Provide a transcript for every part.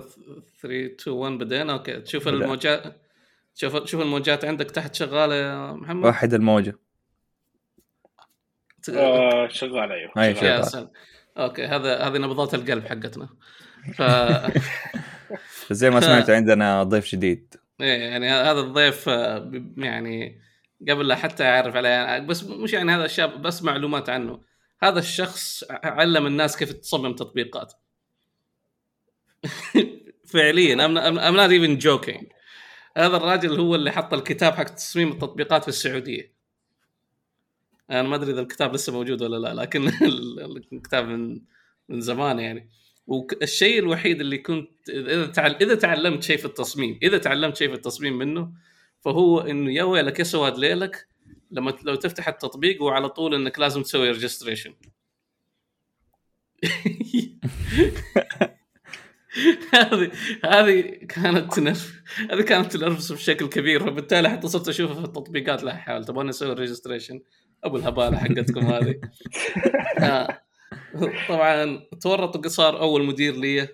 3 2 1 بدينا. okay. تشوف الموجات شوف شوف الموجات عندك تحت شغالة يا محمد؟ واحد الموجة. آه شغال أيوه أي شغال. شغال. okay هذا هذه نبضات القلب حقتنا. ف زي ما سمعت عندنا ضيف جديد إيه يعني هذا الضيف آه، يعني قبل لا حتى يعرف عليه يعني بس مش يعني هذا الشاب بس معلومات عنه. هذا الشخص علم الناس كيف تصمم تطبيقات. فعليا. I'm not, even joking. هذا الراجل هو اللي حط الكتاب حق تصميم التطبيقات في السعودية. أنا ما أدري إذا الكتاب لسه موجود ولا لا لكن ال- الكتاب من من زمان يعني. والشيء الوحيد اللي كنت إذا تعل... إذا تعلمت شيء في التصميم إذا تعلمت شيء في التصميم منه فهو إنه يا ويلك يا سواد ليلك لما لو تفتح التطبيق وعلى طول إنك لازم تسوي ريجستريشن هذه هذه كانت تنرف هذه كانت تنرفز بشكل كبير فبالتالي حتى صرت أشوفها في التطبيقات. لا حد تبغون نسوي registration أبو الهبالة حقتكم هذه. آه. طبعا تورط قصار أول مدير لي.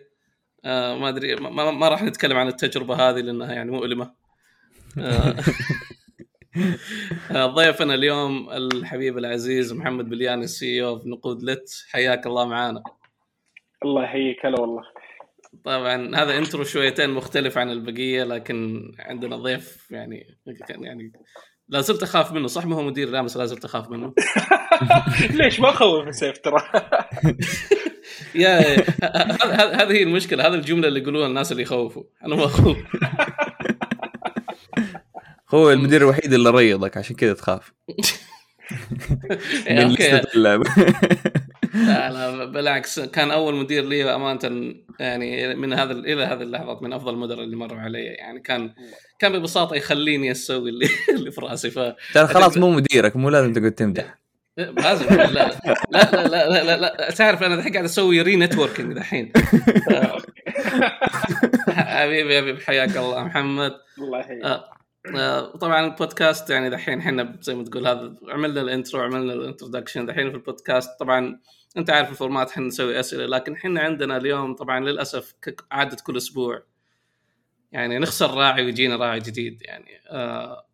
آه ما أدري ما, ما- راح نتكلم عن التجربة هذه لأنها يعني مؤلمة. آه. ضيفنا اليوم الحبيب العزيز محمد بليان ال CEO في نقودلت حياك الله معانا. الله يحييك. هلا والله. طبعا هذا انترو شويتين مختلف عن البقية لكن عندنا ضيف يعني كان يعني لا زلت أخاف منه صح؟ ما هو مدير لا بس لا زلت أخاف منه. ليش ما خوف من سيف ترى؟ يا هذه هي المشكلة هذه الجملة اللي يقولوها الناس اللي يخوفوا. أنا ما أخوف. هو المدير الوحيد اللي ريضك عشان كذا تخاف. من اللعب لا لا بالعكس كان أول مدير لي أمانة يعني من هذا إلى هذه اللحظات من أفضل المدراء اللي مروا علي. يعني كان كان ببساطة يخليني أسوي اللي, اللي في راسي. ف ترى خلاص مو مديرك مو لازم تقعد تمدح. لازم لا لا لا لا لا, لا, لا. تعرف أنا الحين قاعد أسوي re-networking دحين حبيبي حبيبي حياك الله. محمد. الله يحييك. آه، طبعا البودكاست يعني دحين إحنا زي ما تقول هذا عملنا ال intro عملنا ال introduction دحين في البودكاست. طبعا أنت عارف ال format إحنا نسوي أسئلة لكن إحنا عندنا اليوم طبعا للأسف عادة كل أسبوع يعني نخسر راعي ويجينا راعي جديد يعني. آه.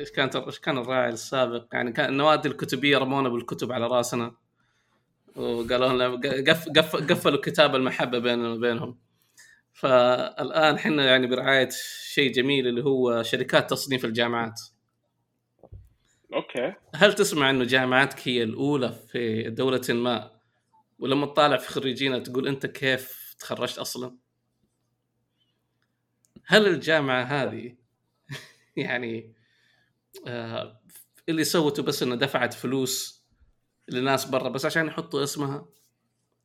إيش كانت إيش كان الراعي السابق؟ يعني كان النوادي الكتبية رمونا بالكتب على رأسنا وقالوا لنا قف قف قفلوا كتاب المحبة بيننا وبينهم. فالآن إحنا يعني برعاية شيء جميل اللي هو شركات تصنيف الجامعات. أوكي. هل تسمع إنه جامعتك هي الأولى في دولة ما؟ ولما تطالع في خريجينا تقول أنت كيف تخرجت أصلا؟ هل الجامعة هذه يعني آه اللي سوته بس إنه دفعت فلوس لناس برا بس عشان يحطوا اسمها؟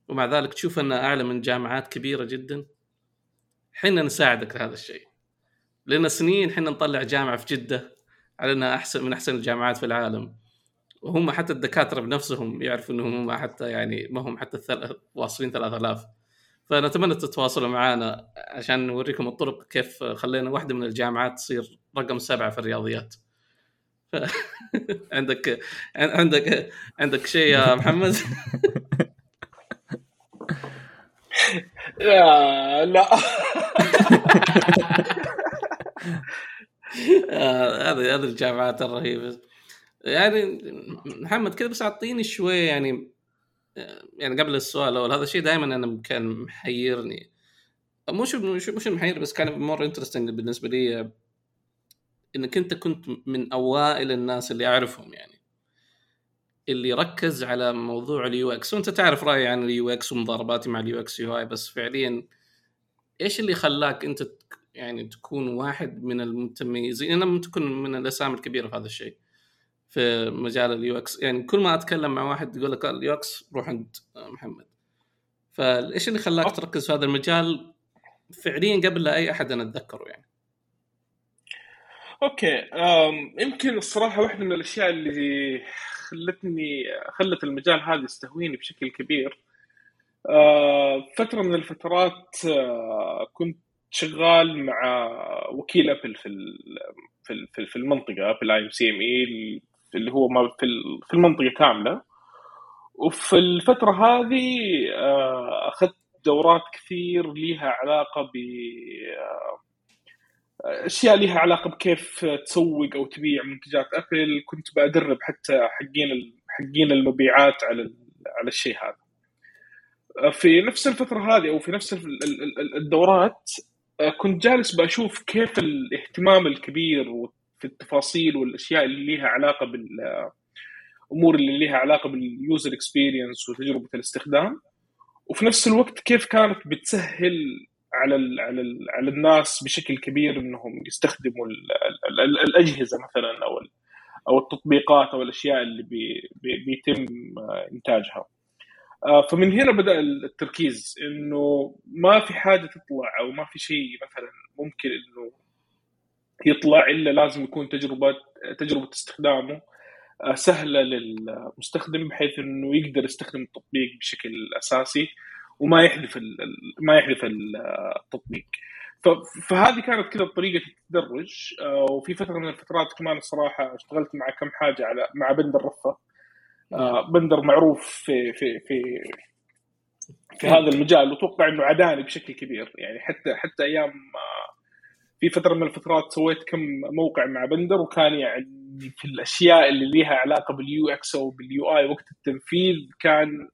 ومع ذلك تشوف إنها أعلى من جامعات كبيرة جدا؟ حنا نساعدك لهذا الشيء لنا سنين حنا نطلع جامعة في جدة على انها أحسن من أحسن الجامعات في العالم وهم حتى الدكاترة بنفسهم يعرفوا إنهم هم حتى يعني ما هم حتى. واصلين 3000 فنتمنى تتواصلوا معنا عشان نوريكم الطرق كيف خلينا واحدة من الجامعات تصير رقم سبعة في الرياضيات. عندك عندك عندك شيء يا محمد لا لا. آه، هذه هذه الجامعات الرهيبة. يعني محمد كذا بس أعطيني شوية يعني يعني قبل السؤال الأول هذا الشيء دائما أنا كان محيرني. مش مش محير بس كان more interesting بالنسبة لي إنك أنت كنت من أوائل الناس اللي أعرفهم يعني. اللي ركز على موضوع ال UX وأنت تعرف رأيي عن ال UX ومضارباتي مع ال UX UI بس فعليا إيش اللي خلاك أنت يعني تكون واحد من المتميزين؟ أنا لم تكن من الأسامي الكبيرة في هذا الشيء في مجال ال UX يعني كل ما أتكلم مع واحد يقول لك ال UX روح عند محمد. فإيش اللي خلاك تركز في هذا المجال؟ فعليا قبل لا أي أحد أنا أتذكره يعني. okay يمكن الصراحة واحدة من الأشياء اللي خلتني خلت المجال هذا يستهويني بشكل كبير. أه، فترة من الفترات أه، كنت شغال مع وكيل أبل في في في- المنطقة أبل IMC ME اللي هو في ال- في المنطقة كاملة. وفي الفترة هذه أه، أخذت دورات كثير ليها علاقة ب أشياء لها علاقة بكيف تسوق أو تبيع منتجات أبل. كنت بدرب حتى حقين حقين المبيعات على على الشيء هذا. في نفس الفترة هذه أو في نفس الدورات كنت جالس بشوف كيف الاهتمام الكبير في التفاصيل والأشياء اللي لها علاقة بالامور اللي لها علاقة بال user experience وتجربة الاستخدام. وفي نفس الوقت كيف كانت بتسهل على ال على ال على الناس بشكل كبير إنهم يستخدموا ال ال الأجهزة مثلا أو أو التطبيقات أو الأشياء اللي بي بي بيتم إنتاجها. آه، فمن هنا بدأ التركيز إنه ما في حاجة تطلع أو ما في شيء مثلا ممكن إنه يطلع إلا لازم يكون تجربة تجربة استخدامه آه، سهلة للمستخدم بحيث إنه يقدر يستخدم التطبيق بشكل أساسي وما يحذف ما يحذف التطبيق. فهذه كانت كذا طريقة التدرج. آه، وفي فترة من الفترات كمان الصراحة اشتغلت مع كم حاجة على مع بندر رفة. آه، بندر معروف في في في في هذا المجال. وأتوقع إنه عداني بشكل كبير. يعني حتى حتى أيام في فترة من الفترات سويت كم موقع مع بندر وكان يعني في الأشياء اللي لها علاقة بال UX أو بال UI وقت التنفيذ كان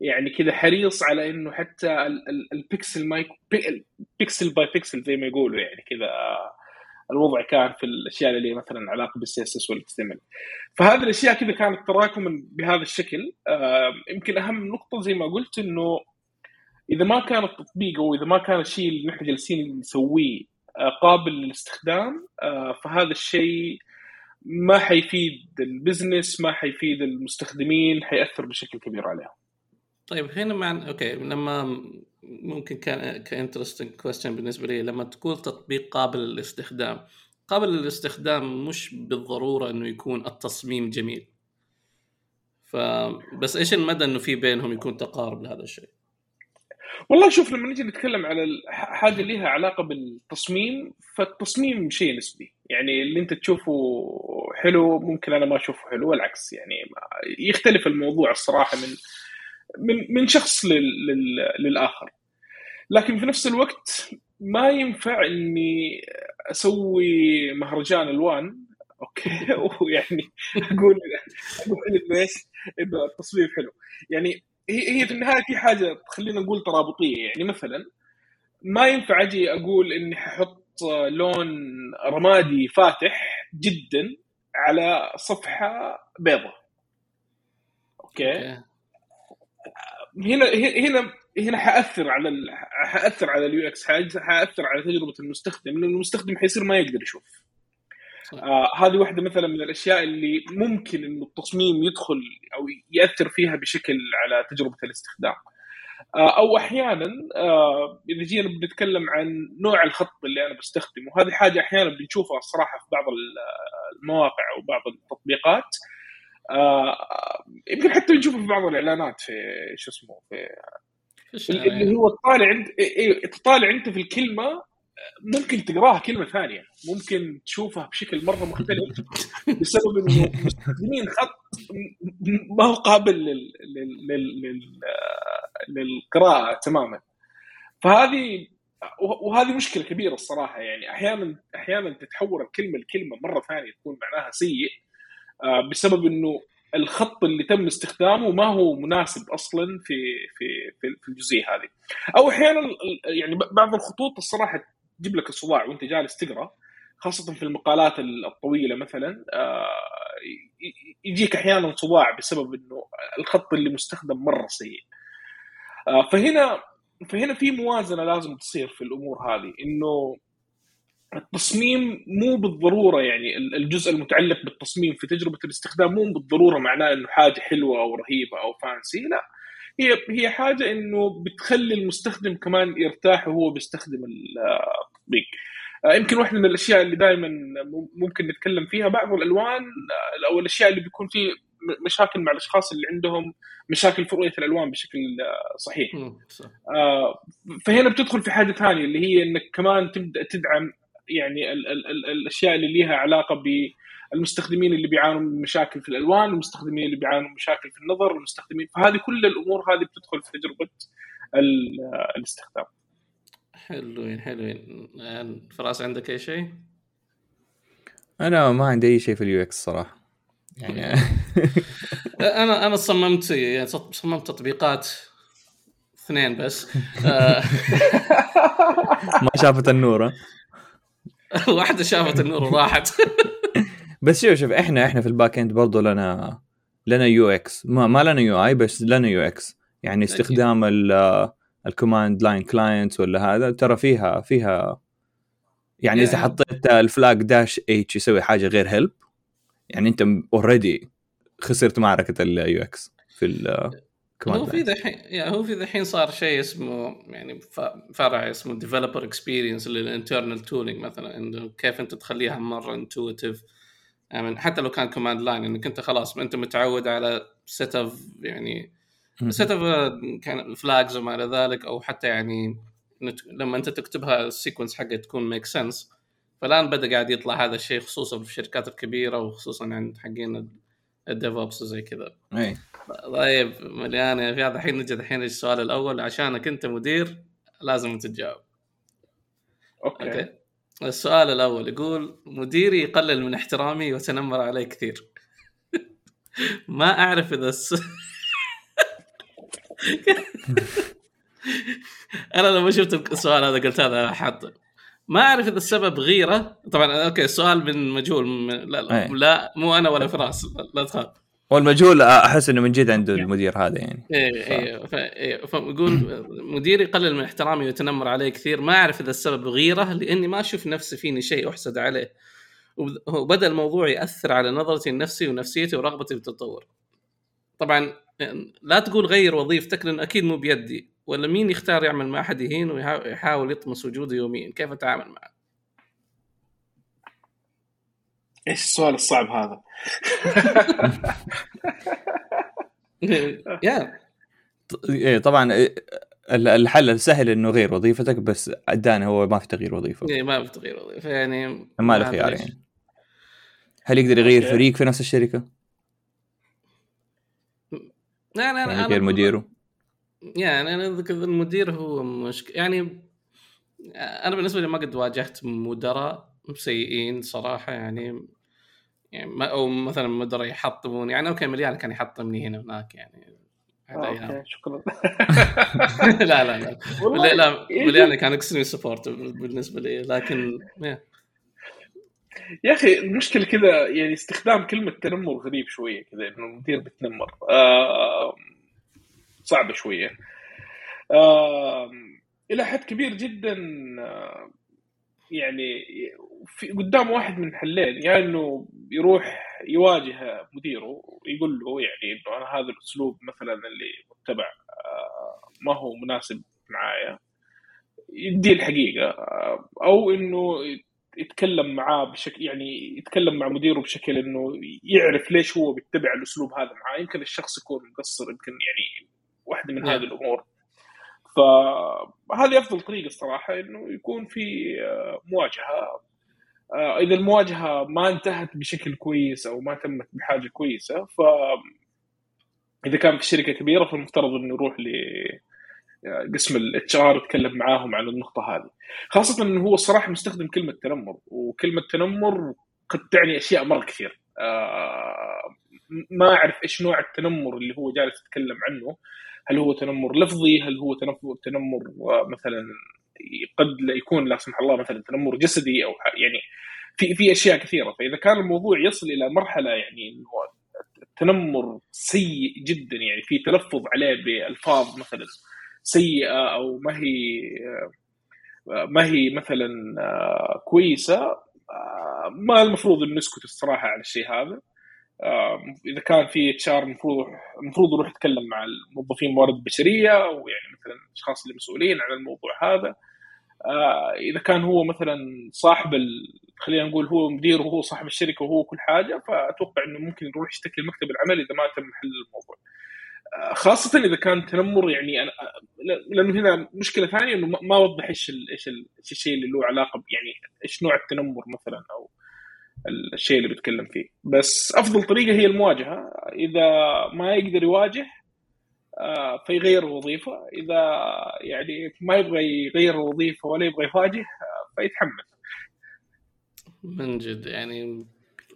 يعني كذا حريص على إنه حتى البيكسل مايك pixel by pixel زي ما يقولوا يعني كذا الوضع كان في الأشياء اللي مثلا علاقة بال CSS فهذه الأشياء كذا كانت تراكم بهذا الشكل. يمكن أهم نقطة زي ما قلت إنه إذا ما كان التطبيق أو إذا ما كان الشيء اللي نحن جالسين نسويه آه، قابل للاستخدام آه، فهذا الشيء ما حيفيد ال business ما حيفيد المستخدمين حيأثر بشكل كبير عليهم. طيب هنا مع okay لما ممكن كان ك interesting question بالنسبة لي لما تقول تطبيق قابل للاستخدام. قابل للاستخدام مش بالضرورة إنه يكون التصميم جميل. فبس إيش المدى إنه في بينهم يكون تقارب لهذا الشيء؟ والله شوف لما نجي نتكلم على حاجة لها علاقة بالتصميم فالتصميم شيء نسبي. يعني اللي أنت تشوفه حلو ممكن أنا ما أشوفه حلو والعكس يعني يختلف الموضوع الصراحة من من من شخص للآخر. لكن في نفس الوقت ما ينفع إني أسوي مهرجان ألوان. أوكي. ويعني أقول أقول إيش؟ إنه التصوير حلو. يعني هي هي في النهاية في حاجة خلينا نقول ترابطية. يعني مثلا ما ينفع أجي أقول إني ححط لون رمادي فاتح جدا على صفحة بيضاء okay, okay. هنا هنا هنا حأثر على ال... حأثر على ال UX حأثر على تجربة المستخدم لأنه المستخدم حيصير ما يقدر يشوف. آه هذه واحدة مثلا من الأشياء اللي ممكن إنه التصميم يدخل أو يأثر فيها بشكل على تجربة الاستخدام. آه أو أحيانا آه إذا جينا بنتكلم عن نوع الخط اللي أنا بستخدمه هذه حاجة أحيانا بنشوفها الصراحه في بعض المواقع أو بعض التطبيقات. آه يمكن حتى نشوفه في بعض الإعلانات في شو اسمه في اللي هو تطالع أنت إيه تطالع أنت في الكلمة ممكن تقراها كلمة ثانية. ممكن تشوفها بشكل مرة مختلف بسبب إنه مستخدمين خط ما هو قابل لل... لل... لل... للقراءة تماما. فهذه وهذه مشكلة كبيرة الصراحة يعني. أحيانا أحيانا تتحول الكلمة لكلمه مرة ثانية تكون معناها سيء. آه، بسبب إنه الخط اللي تم استخدامه ما هو مناسب أصلا في في في الجزئية هذه. أو أحيانا يعني بعض الخطوط الصراحة تجيب لك الصداع وأنت جالس تقرأ خاصة في المقالات الطويلة مثلا آه، يجيك أحيانا صداع بسبب إنه الخط اللي مستخدم مرة سيء. آه، فهنا فهنا في موازنة لازم تصير في الأمور هذه إنه التصميم مو بالضرورة يعني الجزء المتعلق بالتصميم في تجربة الاستخدام مو بالضرورة معناه إنه حاجة حلوة أو رهيبة أو فانسي لا. هي هي حاجة إنه بتخلي المستخدم كمان يرتاح وهو بيستخدم التطبيق. آه، يمكن واحدة من الأشياء اللي دائما ممكن نتكلم فيها بعض الألوان آه، أو الأشياء اللي بيكون في مشاكل مع الأشخاص اللي عندهم مشاكل في رؤية الألوان بشكل آه، صحيح. فهنا بتدخل في حاجة ثانية اللي هي إنك كمان تبدأ تدعم يعني ال ال ال الأشياء اللي ليها علاقة بالمستخدمين اللي بيعانوا من مشاكل في الألوان، المستخدمين اللي بيعانوا من مشاكل في النظر، المستخدمين فهذه كل الأمور هذه بتدخل في تجربة الاستخدام. حلوين حلوين. يعني فراس عندك أي شيء؟ أنا ما عندي أي شيء في ال UX صراحة. يعني أنا أنا صممت يعني صممت تطبيقات اثنين بس. آه. ما شافت النور واحدة شافت النور وراحت. بس شوف شوف إحنا إحنا في ال back end برضه لنا لنا UX ما, ما لنا UI بس لنا UX يعني استخدام ال command line clients ولا هذا ترى فيها فيها يعني إذا حطيت ال flag dash H يسوي حاجة غير help يعني أنت already خسرت معركة ال UX في هو في ذحين يعني هو في ذحين صار شيء اسمه يعني فرع اسمه developer experience لل internal tooling مثلا إنه كيف أنت تخليها مرة intuitive يعني حتى لو كان command line إنك أنت خلاص أنت متعود على set of يعني set of كان flags وما إلى ذلك أو حتى يعني لما أنت تكتبها ال sequence حقها تكون make sense فالآن بدأ قاعد يطلع هذا الشيء خصوصا في الشركات الكبيرة وخصوصا عند حقين ال DevOps وزي كذا. اي طيب مليانه في هذا الحين نجي الحين السؤال الأول. عشانك أنت مدير لازم تجاوب. okay, okay. السؤال الأول يقول مديري يقلل من احترامي ويتنمر علي كثير. ما أعرف إذا الس... أنا لما شفت السؤال هذا قلت هذا حاط ما أعرف إذا السبب غيرة. طبعا أوكي السؤال من مجهول. لا, لا, لا مو أنا ولا فراس. لا تخاف. والمجهول أحس إنه من جد عنده المدير هذا يعني. إيه إيه إيه، فيقول مديري يقلل من احترامي ويتنمر علي كثير. ما أعرف إذا السبب غيره لأني ما أشوف نفسي فيني شيء أحسد عليه. وبدأ الموضوع يأثر على نظرتي لنفسي ونفسيتي ورغبتي بالتطور طبعا لا تقول غير وظيفتك لأن أكيد مو بيدي. ولا مين يختار يعمل مع أحد يهين ويحاول يطمس وجوده يوميا؟ كيف أتعامل معه؟ إيش السؤال الصعب هذا؟ يا. إيه طبعا إيه، الحل السهل إنه غير وظيفتك بس ادانا هو ما في تغيير وظيفة. إيه ما في تغيير وظيفة يعني ما له خيار يعني. هل يقدر يغير فريق في نفس الشركة؟ لا لا يعني غير مديره؟ يعني أنا المدير هو مشكله يعني أنا بالنسبة لي ما قد واجهت مدراء سيئين صراحة يعني يعني ما أو مثلا مدراء يحطمون يعني okay مليان كان يحطمني هنا وهناك يعني okay شكرا. لا لا لا. لا, لا مليان كان extreme sport بالنسبة لي لكن يا. أخي المشكلة كذا يعني استخدام كلمة تنمر غريب شوية كذا إنه المدير بتنمر. آه صعبة شوية. آه إلى حد كبير جدا يعني في قدام واحد من حلين يا يعني إنه يروح يواجه مديره ويقول له يعني إنه أنا هذا الأسلوب مثلا اللي متبع آه، ما هو مناسب معايا. يدي الحقيقة آه، أو إنه يتكلم معاه بشكل يعني يتكلم مع مديره بشكل إنه يعرف ليش هو بيتبع الأسلوب هذا معاه. يمكن الشخص يكون مقصر يمكن يعني واحدة من هذه الأمور. فهذه أفضل طريقة الصراحة إنه يكون في آه، مواجهة إذا المواجهة ما انتهت بشكل كويس أو ما تمت بحاجة كويسة ف إذا كان في شركة كبيرة فالمفترض إنه يروح ل قسم ال HR يتكلم معاهم عن النقطة هذه. خاصة إنه هو الصراحة مستخدم كلمة تنمر وكلمة تنمر قد تعني أشياء مرة كثير. آه، ما أعرف إيش نوع التنمر اللي هو جالس يتكلم عنه. هل هو تنمر لفظي؟ هل هو تنمر مثلا قد يكون لا سمح الله مثلا تنمر جسدي أو يعني في في أشياء كثيرة. فإذا كان الموضوع يصل إلى مرحلة يعني إنه التنمر سيء جدا يعني في تلفظ عليه بألفاظ مثلا سيئة أو ما هي ما هي مثلا كويسة ما المفروض ان نسكت الصراحة على الشيء هذا. إذا كان في HR المفروض المفروض يروح يتكلم مع الموظفين الموارد البشرية أو يعني مثلا الأشخاص المسؤولين عن الموضوع هذا آه، إذا كان هو مثلا صاحب ال... خلينا نقول هو مدير وهو صاحب الشركة وهو كل حاجة فأتوقع إنه ممكن يروح يشتكي المكتب العمل إذا ما تم حل الموضوع. آه، خاصة إذا كان تنمر يعني أنا لأنه هنا مشكلة ثانية إنه ما وضح إيش إيش الشيء اللي له علاقة يعني إيش نوع التنمر مثلا أو الشيء اللي بيتكلم فيه. بس أفضل طريقة هي المواجهة. إذا ما يقدر يواجه آه، فيغير الوظيفة. إذا يعني ما يبغى يغير الوظيفة ولا يبغى يواجه آه، فيتحمل. من جد يعني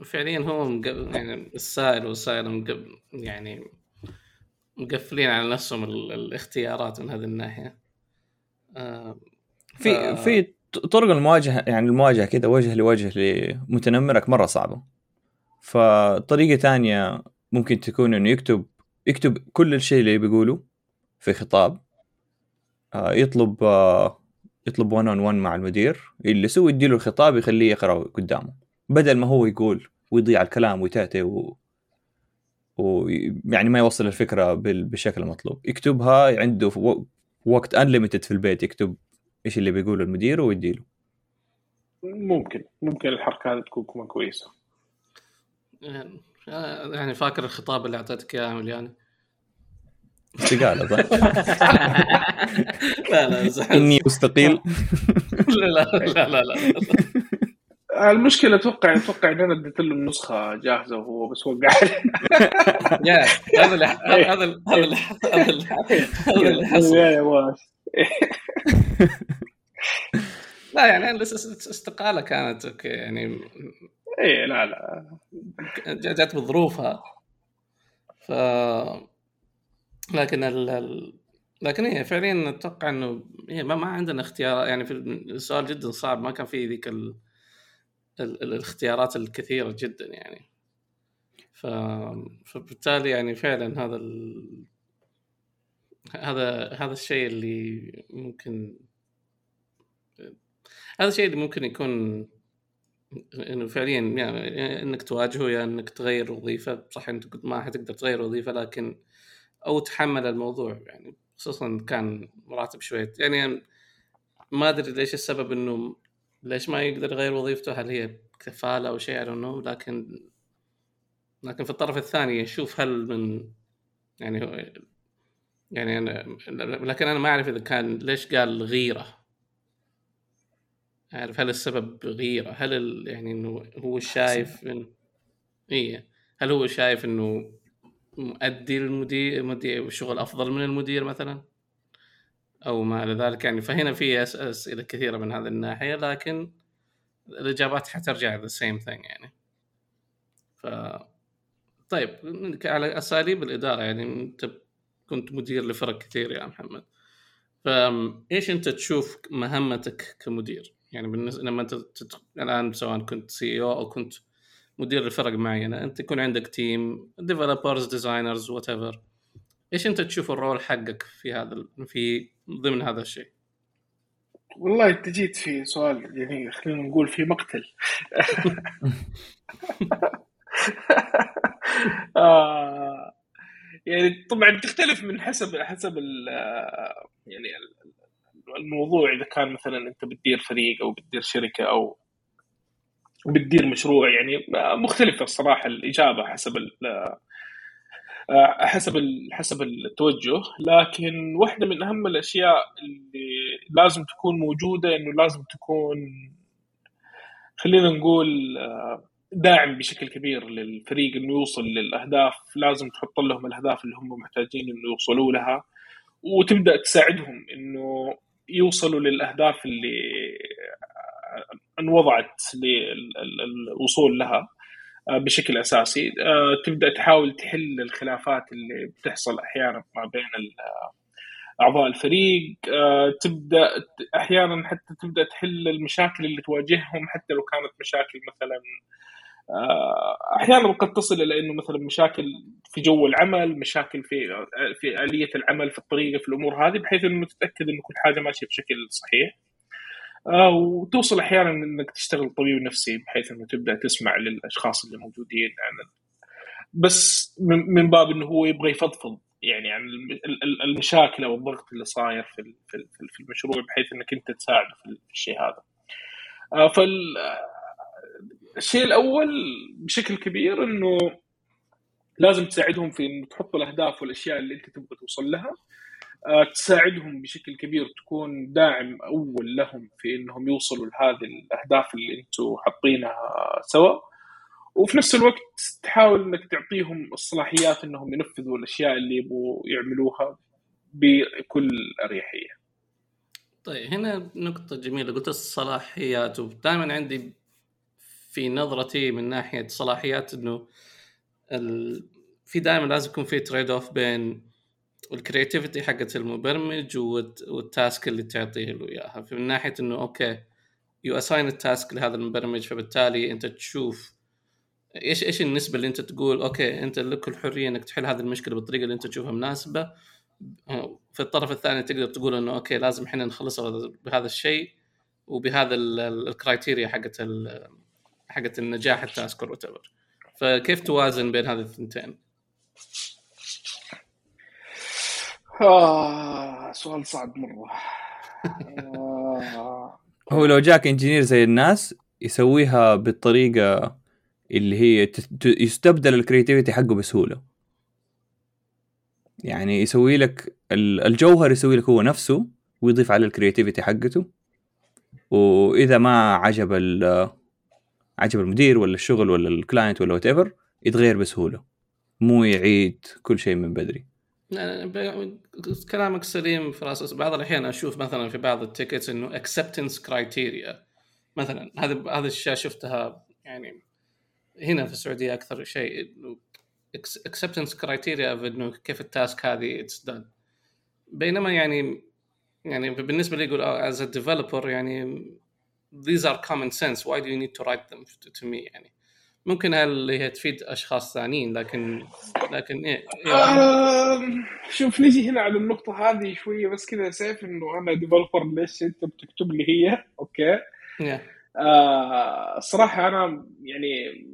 فعليا هو مقب... يعني السائل والسائل مقب... يعني مقفلين على نفسهم الاختيارات من هذه الناحية. آه في. في طرق المواجهة يعني المواجهة كذا وجه لوجه لمتنمرك مرة صعبة. فطريقة ثانية ممكن تكون إنه يكتب يكتب كل الشيء اللي بيقوله في خطاب. آه يطلب آه يطلب 1 اون 1 مع المدير. اللي يسوي يديله الخطاب يخليه يقرأ قدامه. بدل ما هو يقول ويضيع الكلام ويتعتي و... ويعني ما يوصل الفكرة بالشكل المطلوب يكتبها عنده وقت انليمتد في البيت يكتب إيش اللي بيقوله المدير ويديله؟ ممكن ممكن الحركة هذه تكون كويسة. يعني فاكر الخطاب اللي أعطيتك إياه ملياني استقالة صح؟ لا لا إني مستقيل. لا لا لا لا. المشكلة أتوقع أتوقع إن أنا اديت له النسخة جاهزة وهو بس وقع يا هذا اللي هذا اللي هذا اللي حصل. لا يعني استقالة كانت أوكي يعني إيه لا لا. جات بظروفها. ف لكن ال... لكن هي فعليا أتوقع إنه هي ما, ما عندنا اختيار يعني في السؤال جدا صعب ما كان في ذيك ال... ال... الاختيارات الكثيرة جدا يعني. ف... فبالتالي يعني فعلا هذا ال... هذا هذا الشيء اللي ممكن هذا الشيء اللي ممكن يكون إنه فعليا يعني إنك تواجهه يا يعني إنك تغير وظيفة. صح إنت ما حتقدر تغير وظيفة لكن أو تحمل الموضوع يعني. خصوصا كان مراتب شوية. يعني ما أدري ليش السبب إنه ليش ما يقدر يغير وظيفته؟ هل هي كفالة أو شيء؟ نو لكن لكن في الطرف الثاني يشوف هل من يعني هو يعني أنا لكن أنا ما أعرف إذا كان ليش قال غيرة؟ عارف هل السبب غيرة؟ هل ال... يعني إنه هو شايف إن... إيه. هل هو شايف إنه مؤدي المدير مدير شغل أفضل من المدير مثلا؟ أو ما إلى ذلك يعني فهنا في أسئلة كثيرة من هذه الناحية لكن الإجابات حترجع the same thing يعني. ف طيب على أساليب الإدارة يعني أنت كنت مدير لفرق كثير يا محمد. فايش أنت تشوف مهمتك كمدير؟ يعني بالنسبة لما أنت الآن سواء كنت CEO أو كنت مدير لفرق معينة أنت يكون عندك team developers designers whatever إيش أنت تشوف ال role حقك في هذا في ضمن هذا الشيء؟ والله انت جيت في سؤال يعني خلينا نقول في مقتل آه يعني طبعا تختلف من حسب حسب يعني الموضوع إذا كان مثلا أنت بتدير فريق أو بتدير شركة أو بتدير مشروع يعني مختلفة الصراحة الإجابة حسب حسب حسب التوجه لكن واحدة من أهم الأشياء اللي لازم تكون موجودة إنه لازم تكون خلينا نقول داعم بشكل كبير للفريق إنه يوصل للأهداف. لازم تحط لهم الأهداف اللي هم محتاجين إنه يوصلوا لها وتبدأ تساعدهم إنه يوصلوا للأهداف اللي انوضعت للوصول لها. آه، بشكل أساسي. آه، تبدأ تحاول تحل الخلافات اللي بتحصل أحيانا ما بين أعضاء الفريق. آه، تبدأ أحيانا حتى تبدأ تحل المشاكل اللي تواجههم حتى لو كانت مشاكل مثلا أحيانا قد تصل إلى إنه مثلا مشاكل في جو العمل مشاكل في في آلية العمل في الطريقة في الأمور هذه بحيث إنه تتأكد إنه كل حاجة ماشية بشكل صحيح. آه، وتوصل أحيانا إنك تشتغل طبيب نفسي بحيث إنه تبدأ تسمع للأشخاص اللي موجودين يعني بس من باب إنه هو يبغى يفضفض يعني عن المشاكل أو الضغط اللي صاير في في المشروع بحيث إنك أنت تساعده في الشيء هذا. آه، فال الشيء الأول بشكل كبير إنه لازم تساعدهم في إنه تحط الأهداف والأشياء اللي أنت تبغى توصل لها آه، تساعدهم بشكل كبير تكون داعم أول لهم في إنهم يوصلوا لهذه الأهداف اللي أنتم حاطينها سوا وفي نفس الوقت تحاول إنك تعطيهم الصلاحيات إنهم ينفذوا الأشياء اللي يبغوا يعملوها بكل أريحية. طيب هنا نقطة جميلة قلت الصلاحيات ودائما عندي في نظرتي من ناحية صلاحيات إنه ال... في دائما لازم يكون في trade-off بين ال creativity حقت المبرمج وال task اللي تعطيه له إياها. من ناحية إنه okay you assign ال task لهذا المبرمج فبالتالي أنت تشوف إيش إيش النسبة اللي أنت تقول okay أنت لك الحرية إنك تحل هذه المشكلة بالطريقة اللي أنت تشوفها مناسبة. في الطرف الثاني تقدر تقول إنه okay لازم إحنا نخلصها بهذا الشيء وبهذا ال criteria حقت حقت النجاح ال task what فكيف توازن بين هذه الثنتين؟ آه سؤال صعب مرة. آه. هو لو جاك engineer زي الناس يسويها بالطريقة اللي هي يستبدل ال creativity حقه بسهولة. يعني يسوي لك الجوهر يسوي لك هو نفسه ويضيف على ال creativity حقته. وإذا ما عجب عجب المدير ولا الشغل ولا ال client ولا what يتغير بسهولة. مو يعيد كل شيء من بدري. كلامك سليم في رأس بعض الأحيان أشوف مثلا في بعض ال tickets إنه acceptance criteria مثلا هذا هذا الأشياء شفتها يعني هنا في السعودية أكثر شيء acceptance criteria إنه كيف ال task هذه it's done بينما يعني يعني بالنسبة لي يقول as a developer يعني these are common sense. Why do you need to write them to me? يعني ممكن اللي هي تفيد أشخاص ثانيين لكن لكن إيه, إيه. آه شوف نجي هنا على النقطة هذه شوية بس كذا safe إنه أنا developer ليش أنت بتكتب لي هي؟ okay. Yeah. آه الصراحه أنا يعني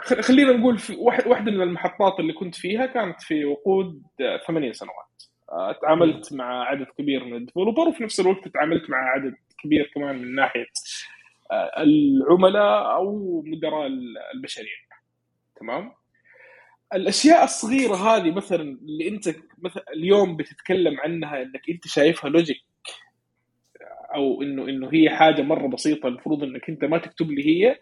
خلينا نقول في واحدة من المحطات اللي كنت فيها كانت في وقود ثمانية سنوات. آه، تعاملت مع عدد كبير من ال developer وفي نفس الوقت تعاملت مع عدد كبير كمان من ناحية العملاء أو مدراء المشاريع تمام؟ الأشياء الصغيرة هذه مثلا اللي أنت مثلا اليوم بتتكلم عنها إنك أنت شايفها logic أو انه إنه هي حاجة مرة بسيطة المفروض إنك أنت ما تكتب لي هي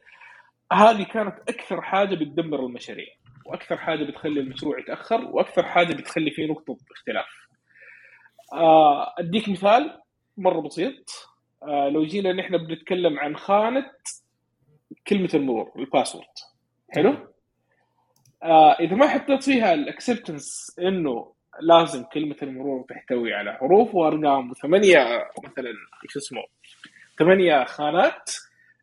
هذه كانت أكثر حاجة بتدمر المشاريع وأكثر حاجة بتخلي المشروع يتأخر وأكثر حاجة بتخلي فيه نقطة اختلاف. آه، أديك مثال مرة بسيط. آه، لو جينا نحن بنتكلم عن خانة كلمة المرور ال password. حلو؟ آه إذا ما حطيت فيها ال acceptance إنه لازم كلمة المرور تحتوي على حروف وأرقام وثمانية مثلا إيش اسمه ثمانية خانات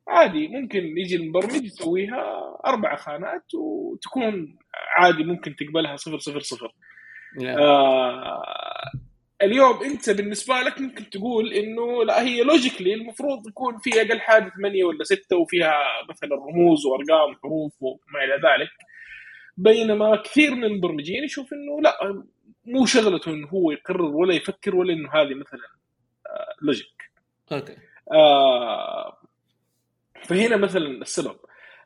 عادي ممكن يجي المبرمج يسويها أربع خانات وتكون عادي ممكن تقبلها صفر صفر صفر. Yeah. آه اليوم انت بالنسبة لك ممكن تقول إنه لا هي لوجيكلي المفروض يكون في أقل حاجة ثمانيه ولا ستة وفيها مثلا رموز وأرقام وحروف وما إلى ذلك. بينما كثير من المبرمجين يشوف إنه لا مو شغلته إنه هو يقرر ولا يفكر ولا إنه هذه مثلا logic آه، okay. آه فهنا مثلا السبب.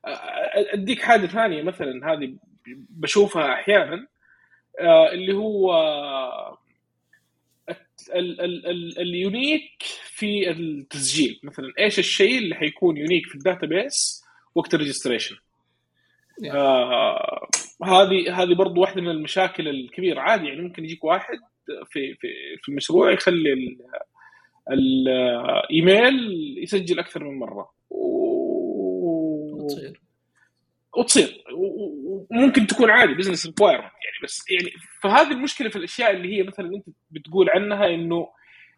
آه، أديك حاجة ثانية مثلا هذه بشوفها أحيانا آه اللي هو ال unique في التسجيل. مثلا إيش الشيء اللي حيكون unique في ال database وقت ال registration آه هذه هذه برضو واحدة من المشاكل الكبيرة. عادي يعني ممكن يجيك واحد في في في المشروع يخلي الايميل يسجل أكثر من مرة. و... وتصير. وتصير. وممكن تكون عادي business requirement بس يعني فهذه المشكلة في الأشياء اللي هي مثلا أنت بتقول عنها إنه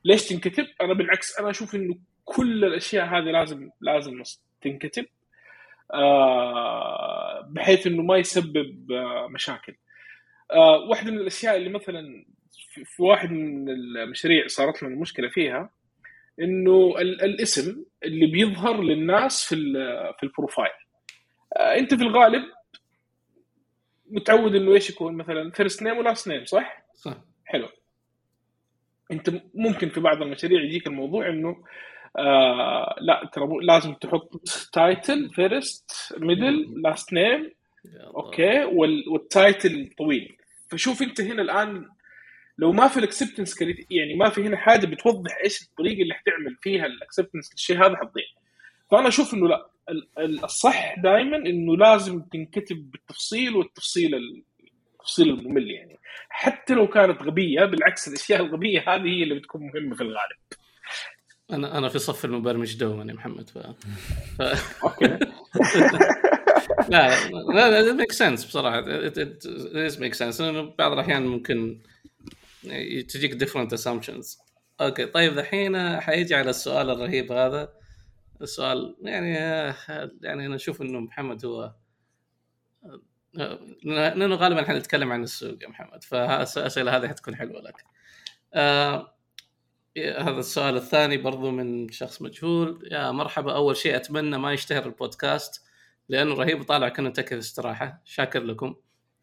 ليش تنكتب؟ أنا بالعكس أنا أشوف إنه كل الأشياء هذه لازم لازم تنكتب آه بحيث إنه ما يسبب آه مشاكل. آه واحدة من الأشياء اللي مثلا في واحد من المشاريع صارت لنا مشكلة فيها إنه الاسم اللي بيظهر للناس في في ال profile أنت في الغالب متعود إنه إيش يكون؟ مثلا first name و last name صح؟ صح. حلو. أنت ممكن في بعض المشاريع يجيك الموضوع إنه آه لا ترى لازم تحط title first middle last name okay؟ وال title طويل. فشوف أنت هنا الآن لو ما في ال acceptance يعني ما في هنا حاجة بتوضح إيش الطريقة اللي حتعمل فيها ال acceptance للشيء هذا حتضيع. فأنا أشوف إنه لا. الصح دائما إنه لازم تنكتب بالتفصيل والتفصيل التفصيل الممل يعني. حتى لو كانت غبية بالعكس الأشياء الغبية هذه هي اللي بتكون مهمة في الغالب. أنا أنا في صف المبرمج دوما يا محمد ف... ف... okay. لا لا لا make sense بصراحة. it make sense لأنه بعض الأحيان ممكن تجيك different assumptions okay طيب الحين حيجي على السؤال الرهيب هذا. السؤال يعني يعني أنا أشوف إنه محمد هو لأنه غالبا حنتكلم عن السوق يا محمد فالاسئله هذه حتكون حلوة لك. آه هذا السؤال الثاني برضو من شخص مجهول. يا مرحبا أول شيء أتمنى ما يشتهر البودكاست لأنه رهيب وطالع كأنه تكه استراحة. شاكر لكم.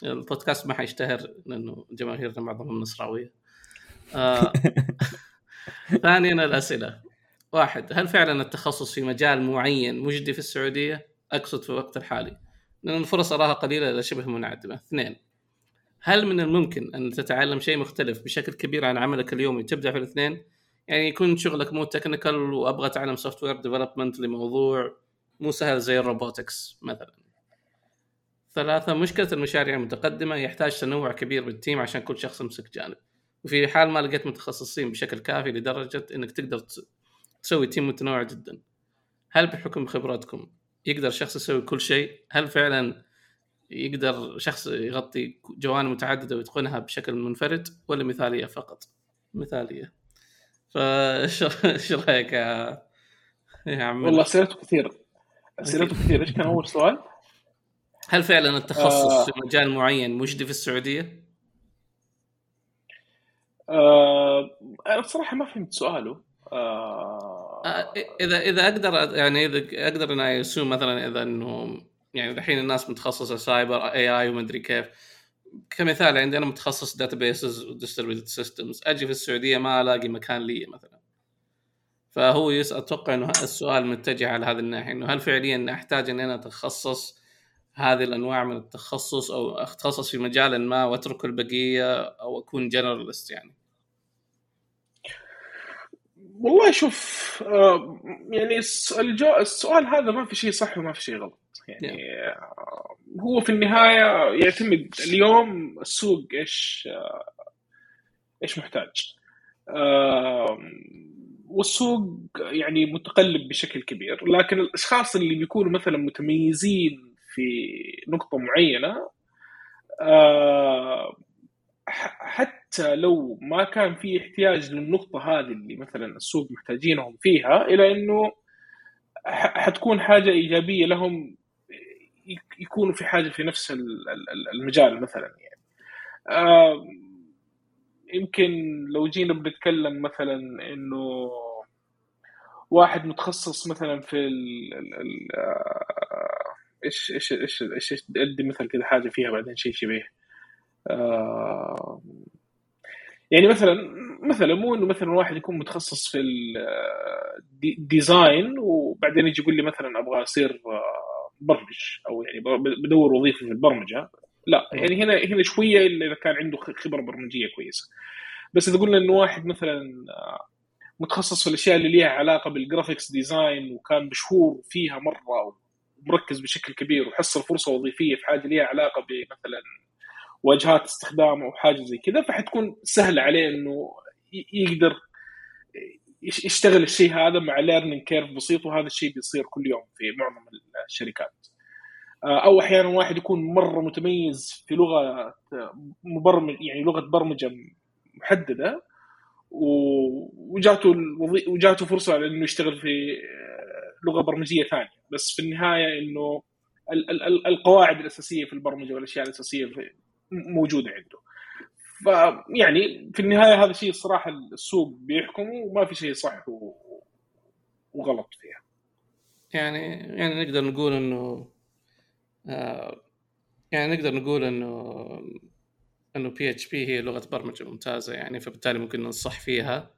البودكاست ما حيشتهر لأنه جماهيرنا معظمهم نصراوية. آه ثانيا الأسئلة. واحد هل فعلا التخصص في مجال معين مجدي في السعودية؟ أقصد في الوقت الحالي لأن الفرص أراها قليلة إلى شبه منعدمة. اثنين هل من الممكن أن تتعلم شيء مختلف بشكل كبير عن عملك اليومي تبدع في الاثنين؟ يعني يكون شغلك مو technical وأبغى أتعلم software development لموضوع مو سهل زي ال robotics مثلا. ثلاثة مشكلة المشاريع المتقدمة يحتاج تنوع كبير بال team عشان كل شخص يمسك جانب وفي حال ما لقيت متخصصين بشكل كافي لدرجة إنك تقدر تسوي تيم متنوع جدا. هل بحكم خبراتكم يقدر شخص يسوي كل شيء؟ هل فعلا يقدر شخص يغطي جوانب متعددة ويتقنها بشكل منفرد؟ ولا مثالية فقط؟ مثالية. فايش رأيك يا يا عم والله اسئلته كثير. اسئلته كثير. إيش كان أول سؤال؟ هل فعلا التخصص آه. في مجال معين مجدي في السعودية؟ آه أنا بصراحة ما فهمت سؤاله. آه... إذا إذا أقدر يعني إذا أقدر assume مثلا إذا إنه يعني الحين الناس متخصصة cyber AI وما ادري كيف. كمثال عندي أنا متخصص databases و distributed systems أجي في السعودية ما ألاقي مكان لي مثلا. فهو يسال أتوقع إنه السؤال متجه على هذه الناحية إنه هل فعليا أحتاج إن أنا أتخصص هذه الأنواع من التخصص أو أتخصص في مجال ما وأترك البقية أو أكون generalist يعني؟ والله شوف آه، يعني السؤال هذا ما في شيء صح وما في شيء غلط. يعني آه، هو في النهاية يعتمد اليوم السوق إيش آه، إيش محتاج. والسوق يعني متقلب بشكل كبير. لكن الأشخاص اللي بيكونوا مثلا متميزين في نقطة معينة حتى لو ما كان في احتياج للنقطة هذه اللي مثلا السوق محتاجينهم فيها إلى أنه حتكون حاجة إيجابية لهم يكونوا في حاجة في نفس المجال مثلا يعني يمكن لو جينا بنتكلم مثلا انه واحد متخصص مثلا في ال إيش إيش إيش إيش ادي مثل كذا حاجة فيها بعدين شيء شبيه آه، يعني مثلا مثلا مو إنه مثلا واحد يكون متخصص في ال design وبعدين يجي يقول لي مثلا أبغى أصير مبرمج أو يعني بدور وظيفة في البرمجة. لا يعني هنا هنا شوية إلا إذا كان عنده خبرة برمجية كويسة. بس إذا قلنا إنه واحد مثلا آه، متخصص في الأشياء اللي ليها علاقة بال graphics design وكان مشهور فيها مرة ومركز بشكل كبير وحصل فرصة وظيفية في حاجة ليها علاقة بمثلا واجهات استخدام أو حاجة زي كذا فحتكون سهل عليه إنه يقدر يشتغل الشيء هذا مع learning curve بسيط وهذا الشيء بيصير كل يوم في معظم الشركات. آه، أو أحيانا واحد يكون مرة متميز في لغة مبرمج يعني لغة برمجة محددة وجاته وجاته فرصة إنه يشتغل في آه، لغة برمجية ثانية. بس في النهاية إنه القواعد الأساسية في البرمجة والأشياء الأساسية موجوده عنده. فيعني في النهاية هذا الشيء الصراحه السوق بيحكمه وما في شيء صح وغلط فيها. يعني يعني نقدر نقول إنه آه يعني نقدر نقول إنه إنه PHP هي لغة برمجة ممتازة يعني فبالتالي ممكن ننصح فيها.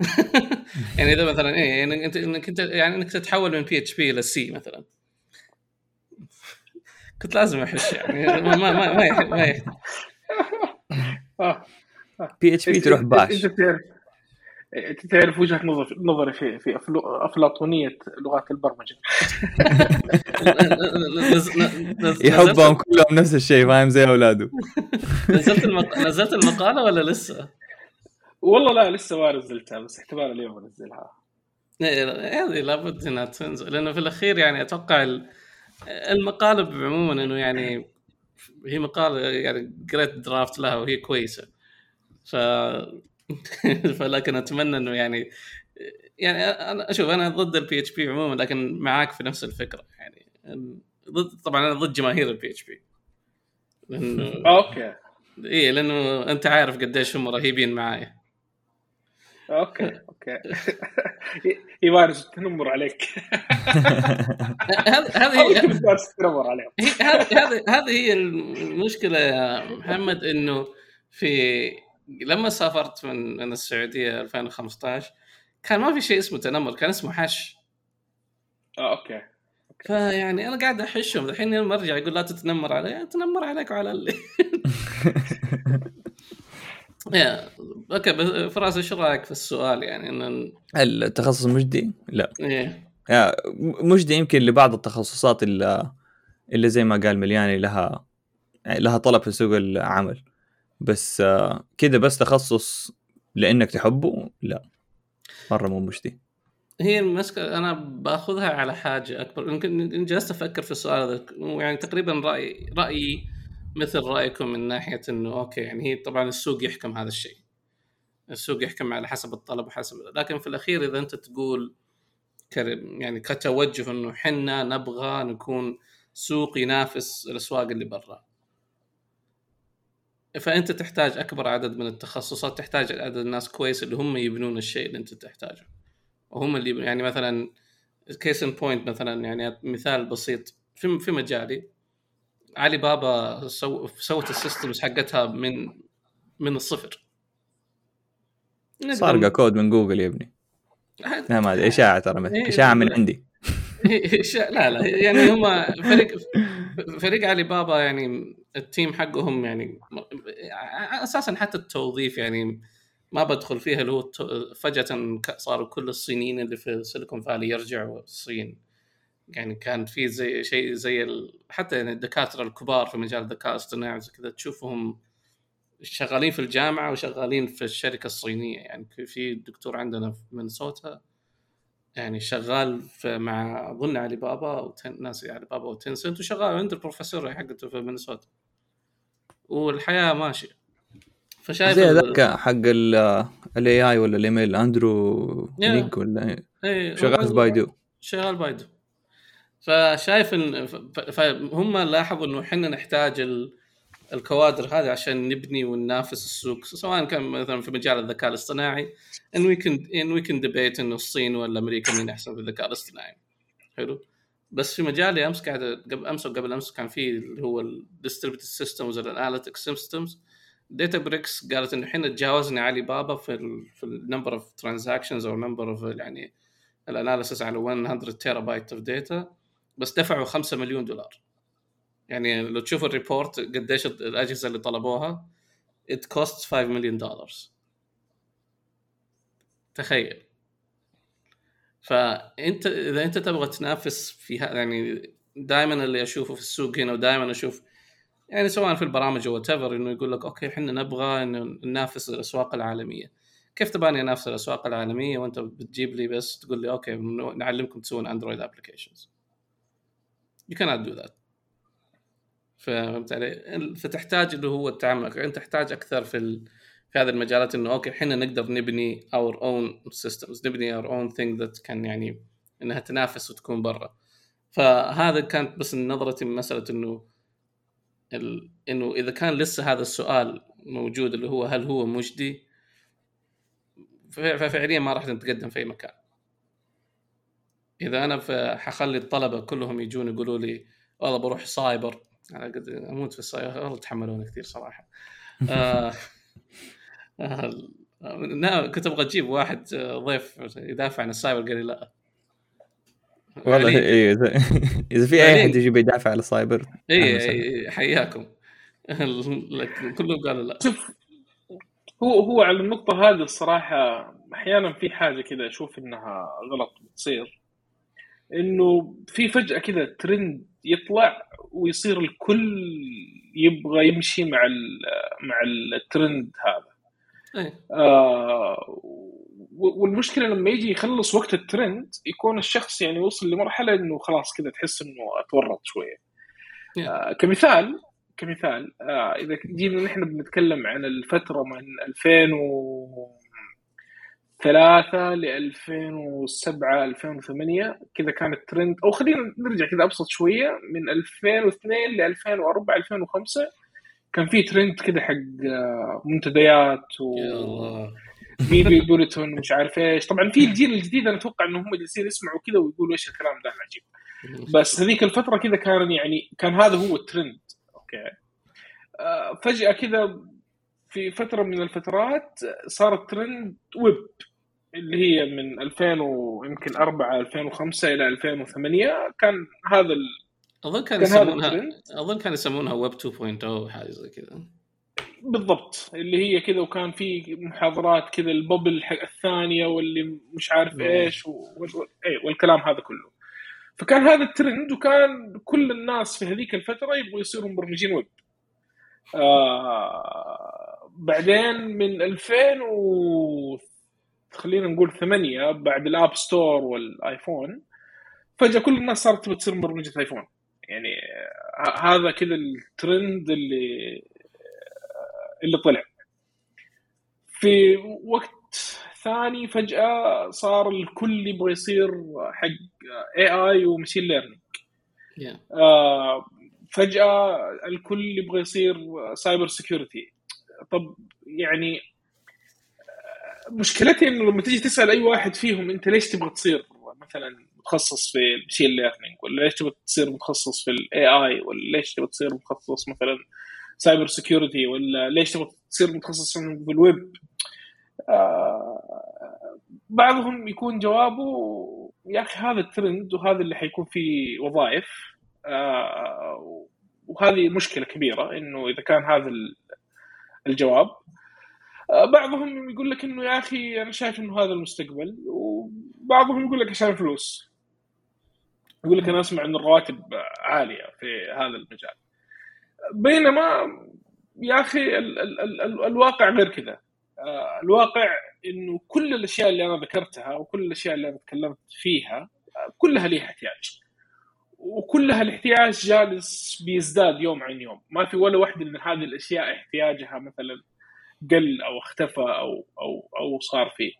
يعني إذا مثلا إيه يعني إنك أنت يعني إنك تتحول من بي اتش بي إلى سي مثلا. كنت لازم أحش يعني. ما ما ما ما, ما PHP تروح باش. إنت تعرف وجهة نظر نظري في في أفلاطونية لغات البرمجة. يحبهم كلهم نفس الشيء فاهم؟ زي أولاده. نزلت المق... نزلت المقالة ولا لسه؟ والله لا لسه ما نزلتها بس احتمال اليوم أنزلها. إيه، هذه لابد إنها تنزل لأنه في الأخير يعني أتوقع ال- المقالة عموما إنه يعني هي مقاله يعني قريت draft لها وهي كويسة. ف فلكن أتمنى إنه يعني يعني أنا أشوف أنا ضد ال PHP عموما لكن معاك في نفس الفكرة يعني. ضد طبعا أنا ضد جماهير ال PHP لأنه أوكي. إيه لأنه أنت عارف قديش هم رهيبين معايا. أوكي أوكي. يمارس التنمر عليك. هذه هذه عليهم. هذه هي المشكلة يا محمد إنه في لما سافرت من من السعودية 2015 كان ما في شيء اسمه تنمر كان اسمه حش. آه، أوكي فيعني أنا قاعد أحشهم الحين لما أرجع يقول لا تتنمر علي اتنمر عليك وعلى اللي. أوكي بس فراس إيش رأيك في السؤال؟ يعني إن التخصص مجدي؟ لا. إيه. مجدي يمكن لبعض التخصصات اللي, اللي زي ما قال ملياني لها لها طلب في سوق العمل. بس كده بس تخصص لإنك تحبه؟ لا. مرة مو مجدي. هي المسكة أنا بأخذها على حاجة أكبر. يمكن جلست أفكر في السؤال هذا يعني تقريبا رأي رأيي مثل رأيكم من ناحية إنه أوكي يعني هي طبعا السوق يحكم هذا الشيء. السوق يحكم على حسب الطلب وحسب لكن في الأخير إذا أنت تقول يعني كتوجه إنه حنا نبغى نكون سوق ينافس الأسواق اللي برا. فأنت تحتاج أكبر عدد من التخصصات تحتاج عدد الناس كويس اللي هم يبنون الشيء اللي أنت تحتاجه. وهم اللي يعني مثلا case in point مثلا يعني مثال بسيط في في مجالي. علي بابا سو سوت ال systems حقتها من من الصفر. سارقه كود من جوجل يا ابني. لا ما أدري إشاعة ترى مثل- إيه، إشاعة من لا. عندي. ش- لا لا يعني هم فريق فريق علي بابا يعني ال team حقهم يعني أساسا حتى التوظيف يعني ما بدخل فيها اللي هو فجأة صاروا كل الصينيين اللي في سيليكون فالي يرجعوا الصين. يعني كان في زي شيء زي ال... حتى يعني الدكاترة الكبار في مجال الذكاء الاصطناعي كذا تشوفهم شغالين في الجامعة وشغالين في الشركة الصينية. يعني في دكتور عندنا في مينيسوتا يعني شغال في مع أظن علي بابا وتن... ناس علي بابا وتنسنت وشغال عند البروفيسور حقته في مينيسوتا. والحياة ماشية. فشايف زي ال- ذاك حق ال AI ولا ال ML أندرو. إنج ولا إيه؟ إيه، شغال بايدو. شغال بايدو. فشايف إن فهم لاحظوا إنه إحنا نحتاج ال... الكوادر هذه عشان نبني وننافس السوق سواء كان مثلا في مجال الذكاء الاصطناعي and we can and we can debate إنه الصين ولا أمريكا مين أحسن في الذكاء الاصطناعي. حلو؟ بس في مجالي أمس قاعد قبل أمس وقبل أمس كان في اللي هو ال distributed systems وال analytic systems Databricks قالت إنه إحنا تجاوزنا علي بابا في ال في ال number of transactions أو number of يعني ال analysis على 100 terabyte of data بس دفعوا 5 مليون دولار. يعني لو تشوف ال report قديش الأجهزة اللي طلبوها it costs 5 مليون دولار تخيل. فأنت إذا أنت تبغى تنافس في يعني دائما اللي أشوفه في السوق هنا ودائما أشوف يعني سواء في البرامج أو whatever إنه يقول لك أوكي إحنا نبغى إنه ننافس الأسواق العالمية. كيف تبغاني أنافس الأسواق العالمية وأنت بتجيب لي بس تقول لي أوكي نعلمكم تسوون Android applications you cannot do that. فهمت علي؟ فتحتاج اللي هو التعمق. انت تحتاج أكثر في ال... في هذه المجالات إنه أوكي إحنا نقدر نبني our own systems نبني our own thing that can يعني إنها تنافس وتكون برا. فهذا كانت بس نظرتي من مسألة إنه ال... إنه إذا كان لسه هذا السؤال موجود اللي هو هل هو مجدي؟ ففعليا ما راح نتقدم في أي مكان. إذا أنا حخلي الطلبة كلهم يجون يقولوا لي والله بروح سايبر أنا قد أموت في السايبر والله تحملوني كثير صراحة آه آه لا كنت أبغى أجيب واحد آه، ضيف يدافع عن السايبر قال لي لا والله علي. إيه إذا إذا في أي علي. أحد يجي بيدافع على السايبر اي أهلا وسهلا. إي، حياكم كلهم قالوا لا شوف هو هو على النقطة هذه الصراحة أحيانا في حاجة كذا أشوف إنها غلط بتصير إنه في فجأة كذا ترند يطلع ويصير الكل يبغى يمشي مع مع الترند هذا. أي. آه والمشكلة لما يجي يخلص وقت الترند يكون الشخص يعني وصل لمرحلة إنه خلاص كذا تحس إنه أتورط شوية. آه كمثال كمثال آه إذا جينا نحن بنتكلم عن الفترة من 2003 ل 2007 2008 كذا كان الترند. أو خلينا نرجع كذا أبسط شوية. من 2002 ل 2004 2005 كان في ترند كذا حق آه، منتديات و يا الله. vBulletin مش عارف إيش. طبعا في الجيل الجديد أنا أتوقع إنهم هم جالسين يسمعوا كذا ويقولوا إيش الكلام ده عجيب. بس هذيك الفترة كذا كان يعني كان هذا هو الترند. أوكي. آه، فجأة كذا في فترة من الفترات صار ال trend web. اللي هي من 2000 ويمكن 4 2005 إلى 2008 كان هذا ال... أظن كان يسمونها أظن كان يسمونها ويب 2.0 أو حاجة زي كذا. بالضبط اللي هي كذا وكان في محاضرات كذا ال bubble الثانية واللي مش عارف مم. إيش و... اي والكلام هذا كله. فكان هذا الترند وكان كل الناس في هذيك الفترة يبغوا يصيروا مبرمجين ويب آه بعدين من 2000 و خلينا نقول ثمانية بعد ال App Store والآيفون فجأة كل الناس صارت تبغى تصير مبرمجة آيفون. يعني آه، هذا كذا الترند اللي اللي طلع. في وقت ثاني فجأة صار الكل يبغى يصير حق AI و machine learning آه، فجأة الكل يبغى يصير cyber security طب يعني آه، مشكلتي إنه لما تيجي تسأل أي واحد فيهم أنت ليش تبغى تصير مثلا متخصص في ال machine learning ولا ليش تبغى تصير متخصص في ال AI ولا ليش تبغى تصير متخصص مثلا cyber security ولا ليش تبغى تصير متخصص في الويب آه بعضهم يكون جوابه يا أخي هذا الترند وهذا اللي حيكون فيه وظائف. آه وهذه مشكلة كبيرة إنه إذا كان هذا ال- الجواب بعضهم يقول لك إنه يا أخي أنا شايف إنه هذا المستقبل وبعضهم يقول لك عشان الفلوس يقول لك أنا أسمع ان الرواتب عالية في هذا المجال. بينما يا أخي ال ال ال ال الواقع غير كذا. آه، الواقع إنه كل الأشياء اللي أنا ذكرتها وكل الأشياء اللي أنا تكلمت فيها آه، كلها ليها احتياج. وكلها الاحتياج جالس بيزداد يوم عن يوم. ما في ولا واحدة من هذه الأشياء احتياجها مثلا قل أو اختفى أو أو أو صار فيه.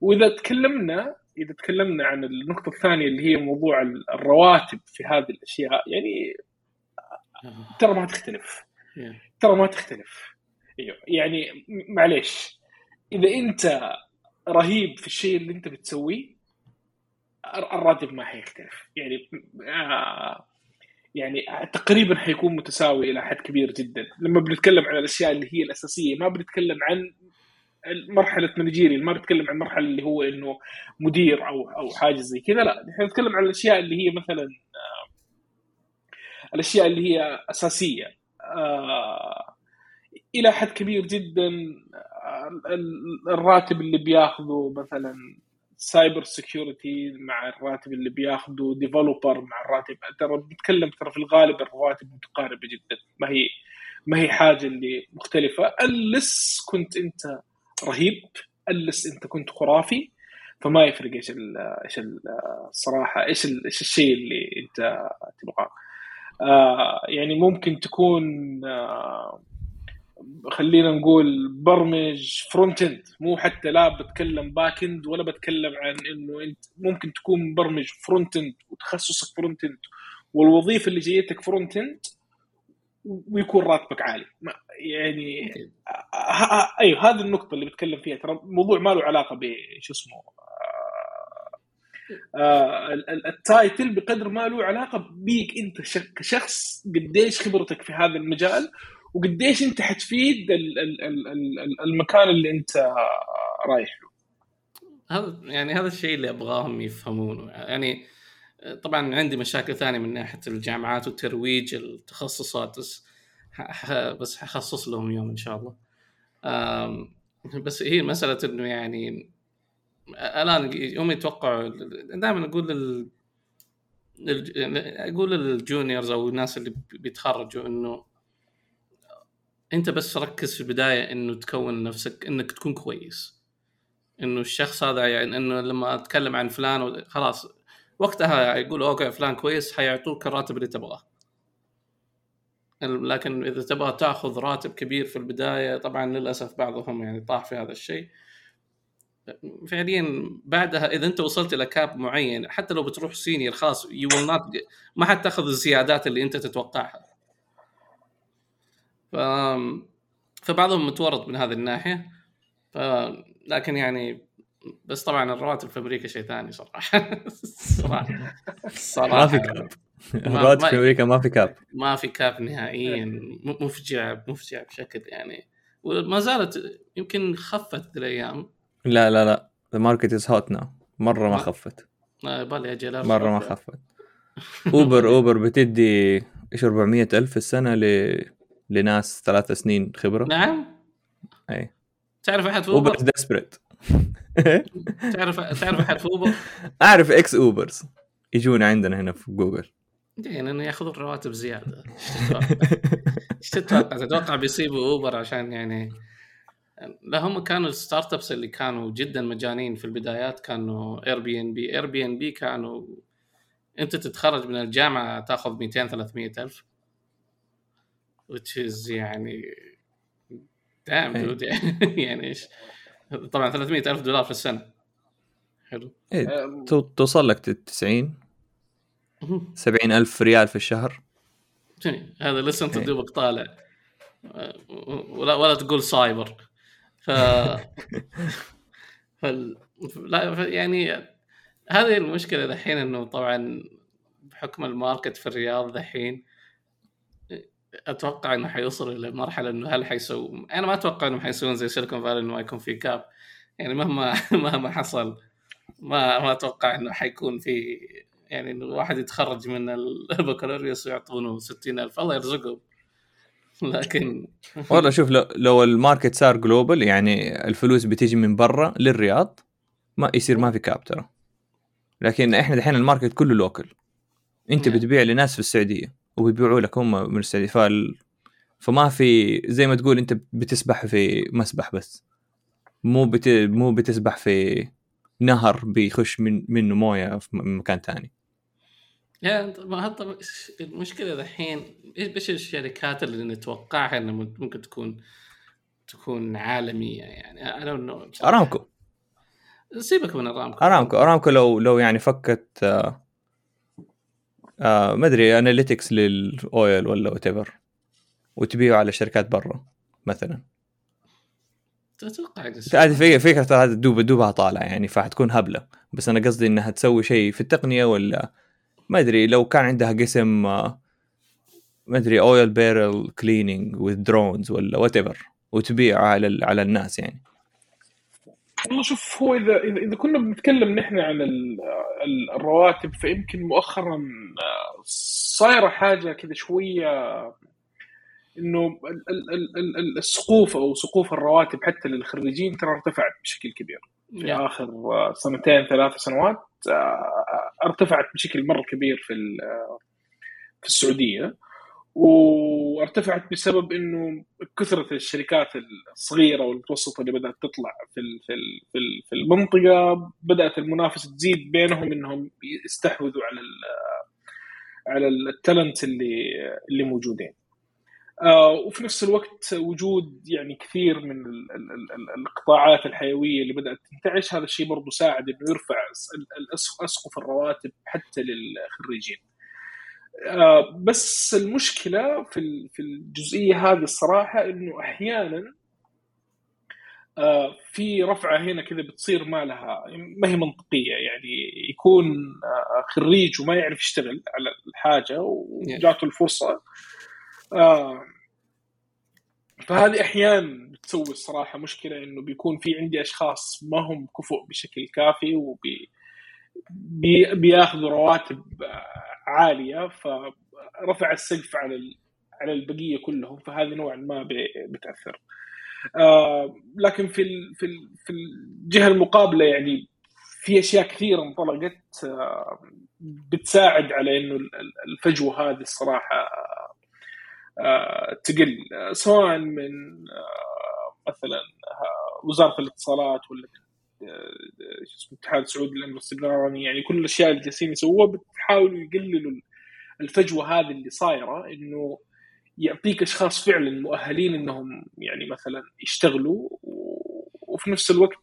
وإذا تكلمنا إذا تكلمنا عن النقطة الثانية اللي هي موضوع الرواتب في هذه الأشياء يعني ترى ما تختلف. ترى ما تختلف. أيوه. يعني معليش. إذا أنت رهيب في الشيء اللي أنت بتسويه الر- الراتب ما حيختلف. يعني آه يعني تقريبا حيكون متساوي إلى حد كبير جدا. لما بنتكلم عن الأشياء اللي هي الأساسية ما بنتكلم عن مرحلة مانجيري ما بنتكلم عن مرحلة اللي هو إنه مدير أو أو حاجة زي كذا لا. نحن نتكلم عن الأشياء اللي هي مثلا آه، الأشياء اللي هي أساسية. آه، إلى حد كبير جدا آه، ال- الراتب اللي بياخذه مثلا cyber security مع الراتب اللي بياخذه developer مع الراتب. ترى بنتكلم ترى في الغالب الرواتب متقاربة جدا. ما هي ما هي حاجة اللي مختلفة. الس كنت أنت رهيب الس أنت كنت خرافي؟ فما يفرق إيش إيش ال الصراحه إيش إيش الشيء اللي أنت تبغاه. آه يعني ممكن تكون آه خلينا نقول برمج front end مو حتى لا بتكلم back end ولا بتكلم عن إنه أنت ممكن تكون مبرمج front end وتخصصك front end والوظيفة اللي جايتك front end ويكون راتبك عالي. يعني أيوه هذه النقطة اللي بتكلم فيها. ترى الموضوع ما له علاقة بشو اسمه آه، آه، ال- ال- ال title بقدر ما له علاقة بيك أنت كشخص قديش خبرتك في هذا المجال وقديش انت حتفيد ال- ال- ال- ال- المكان اللي انت رايح له هذا يعني هذا الشيء اللي أبغاهم يفهمونه يعني طبعا عندي مشاكل ثانية من ناحية الجامعات وترويج التخصصات بس بس حخصص لهم يوم إن شاء الله بس هي مسألة إنه يعني الآن يوم يتوقعوا دائما أقول. لل... أقول لل juniors أو الناس اللي بيتخرجوا إنه أنت بس ركز في البداية إنه تكون نفسك إنك تكون كويس. إنه الشخص هذا يعني إنه لما أتكلم عن فلان خلاص وقتها يقول okay فلان كويس حيعطوك الراتب اللي تبغاه. لكن إذا تبغى تأخذ راتب كبير في البداية طبعا للأسف بعضهم يعني طاح في هذا الشيء. فعليا بعدها إذا أنت وصلت إلى cap معين حتى لو بتروح senior خلاص you ما حتاخذ الزيادات اللي أنت تتوقعها. ف... فبعضهم متورط من هذه الناحية ف... لكن يعني بس طبعا الرواتب في أمريكا شيء ثاني صراحة. صراحة. صراحة. ما في cap الرواتب في أمريكا ما في cap ما في cap نهائيا. مفجع مفجع بشكل يعني. وما زالت يمكن خفت الأيام. لا لا لا. the market is hot now مرة ما خفت. بالي مرة ما خفت. Uber Uber بتدي إيش 400 ألف في السنة ل... لناس ثلاث سنين خبرة. نعم. اي تعرف أحد في Uber؟ Uber desperate تعرف تعرف أحد في Uber؟ أعرف ex-Ubers يجون عندنا هنا في جوجل. زين انه ياخذون رواتب زيادة. إيش تتوقع؟ تتوقع؟ بيصيبوا Uber عشان يعني لا هم كانوا ال startups اللي كانوا جدا مجانين في البدايات كانوا اير بي ان بي اير بي ان بي كانوا أنت تتخرج من الجامعة تأخذ 200 300 ألف. Which is يعني damn dude يعني إيش؟ طبعا 300 ألف دولار في السنة. حلو. إيه توصل لك 90 70 ألف ريال في الشهر. هذا لسه انت دوبك طالع. ولا ولا تقول سايبر ف فال... لا يعني هذه المشكلة دحين إنه طبعا بحكم ال market في الرياض دحين أتوقع إنه حيوصل إلى مرحلة إنه هل حيسوي أنا ما أتوقع إنهم حيسوون زي Silicon Valley إنه ما يكون في cap يعني مهما مهما حصل ما ما أتوقع إنه حيكون في يعني إنه الواحد يتخرج من البكالوريوس ويعطونه 60000 الله يرزقهم. لكن والله شوف لو, لو ال market صار global يعني الفلوس بتيجي من برا للرياض ما يصير ما في cap ترى. لكن إحنا دحين ال market كله local أنت نعم. بتبيع لناس في السعودية. وبيبيعوا لك هم من السعوديه. فما في زي ما تقول أنت بتسبح في مسبح بس. مو بت... مو بتسبح في نهر بيخش من منه موية في مكان ثاني يا طب المشكلة الحين؟ إيش الشركات اللي نتوقعها إنها ممكن تكون تكون عالمية يعني؟ أنا نو أرامكو. سيبك من أرامكو. أرامكو أرامكو لو لو يعني فكت آه ما أدري analytics لل oil ولا what وتبيعه على شركات برا مثلا. تتوقع هذه فكرة هذا دوب دوبها طالع يعني فحتكون هبلة. بس أنا قصدي إنها تسوي شيء في التقنية ولا؟ ما أدري لو كان عندها قسم آه، ما أدري oil barrel cleaning with drones ولا whatever وتبيع على على الناس يعني. والله شوف هو إذا إذا كنا بنتكلم نحن عن الرواتب فيمكن مؤخرا آه، صايرة حاجة كذا شوية إنه السقوف أو سقوف الرواتب حتى للخريجين ترى ارتفعت بشكل كبير. في آخر آه، سنتين ثلاث سنوات ارتفعت بشكل مرة كبير في في السعودية. وارتفعت بسبب إنه كثرة الشركات الصغيرة والمتوسطة اللي بدأت تطلع في في في المنطقة بدأت المنافسة تزيد بينهم إنهم يستحوذوا على على التالنت اللي اللي موجودين. آه وفي نفس الوقت وجود يعني كثير من القطاعات الحيوية اللي بدأت تنتعش هذا الشيء برضه ساعد إنه يرفع اسقف الرواتب حتى للخريجين. آه بس المشكلة في في الجزئية هذه الصراحة إنه أحيانا آه في رفعة هنا كذا بتصير ما لها ما هي منطقية. يعني يكون آه خريج وما يعرف يشتغل على الحاجة وجاته الفرصة. فهذه أحيانا بتسوي الصراحة مشكلة إنه بيكون في عندي أشخاص ما هم كفؤ بشكل كافي وبي بي بياخذوا رواتب عالية فرفع السقف على على البقية كلهم فهذه نوعا ما بتأثر. آه لكن في في في الجهة المقابلة يعني في أشياء كثيرة انطلقت آه، بتساعد على إنه الفجوة هذه الصراحة آه، تقل سواء من مثلا وزارة الاتصالات ولا اسمه الاتحاد السعودي يعني كل الأشياء اللي جالسين يسووها بتحاولوا يقللوا الفجوة هذه اللي صايرة إنه يعطيك أشخاص فعلا مؤهلين إنهم يعني مثلا يشتغلوا وفي نفس الوقت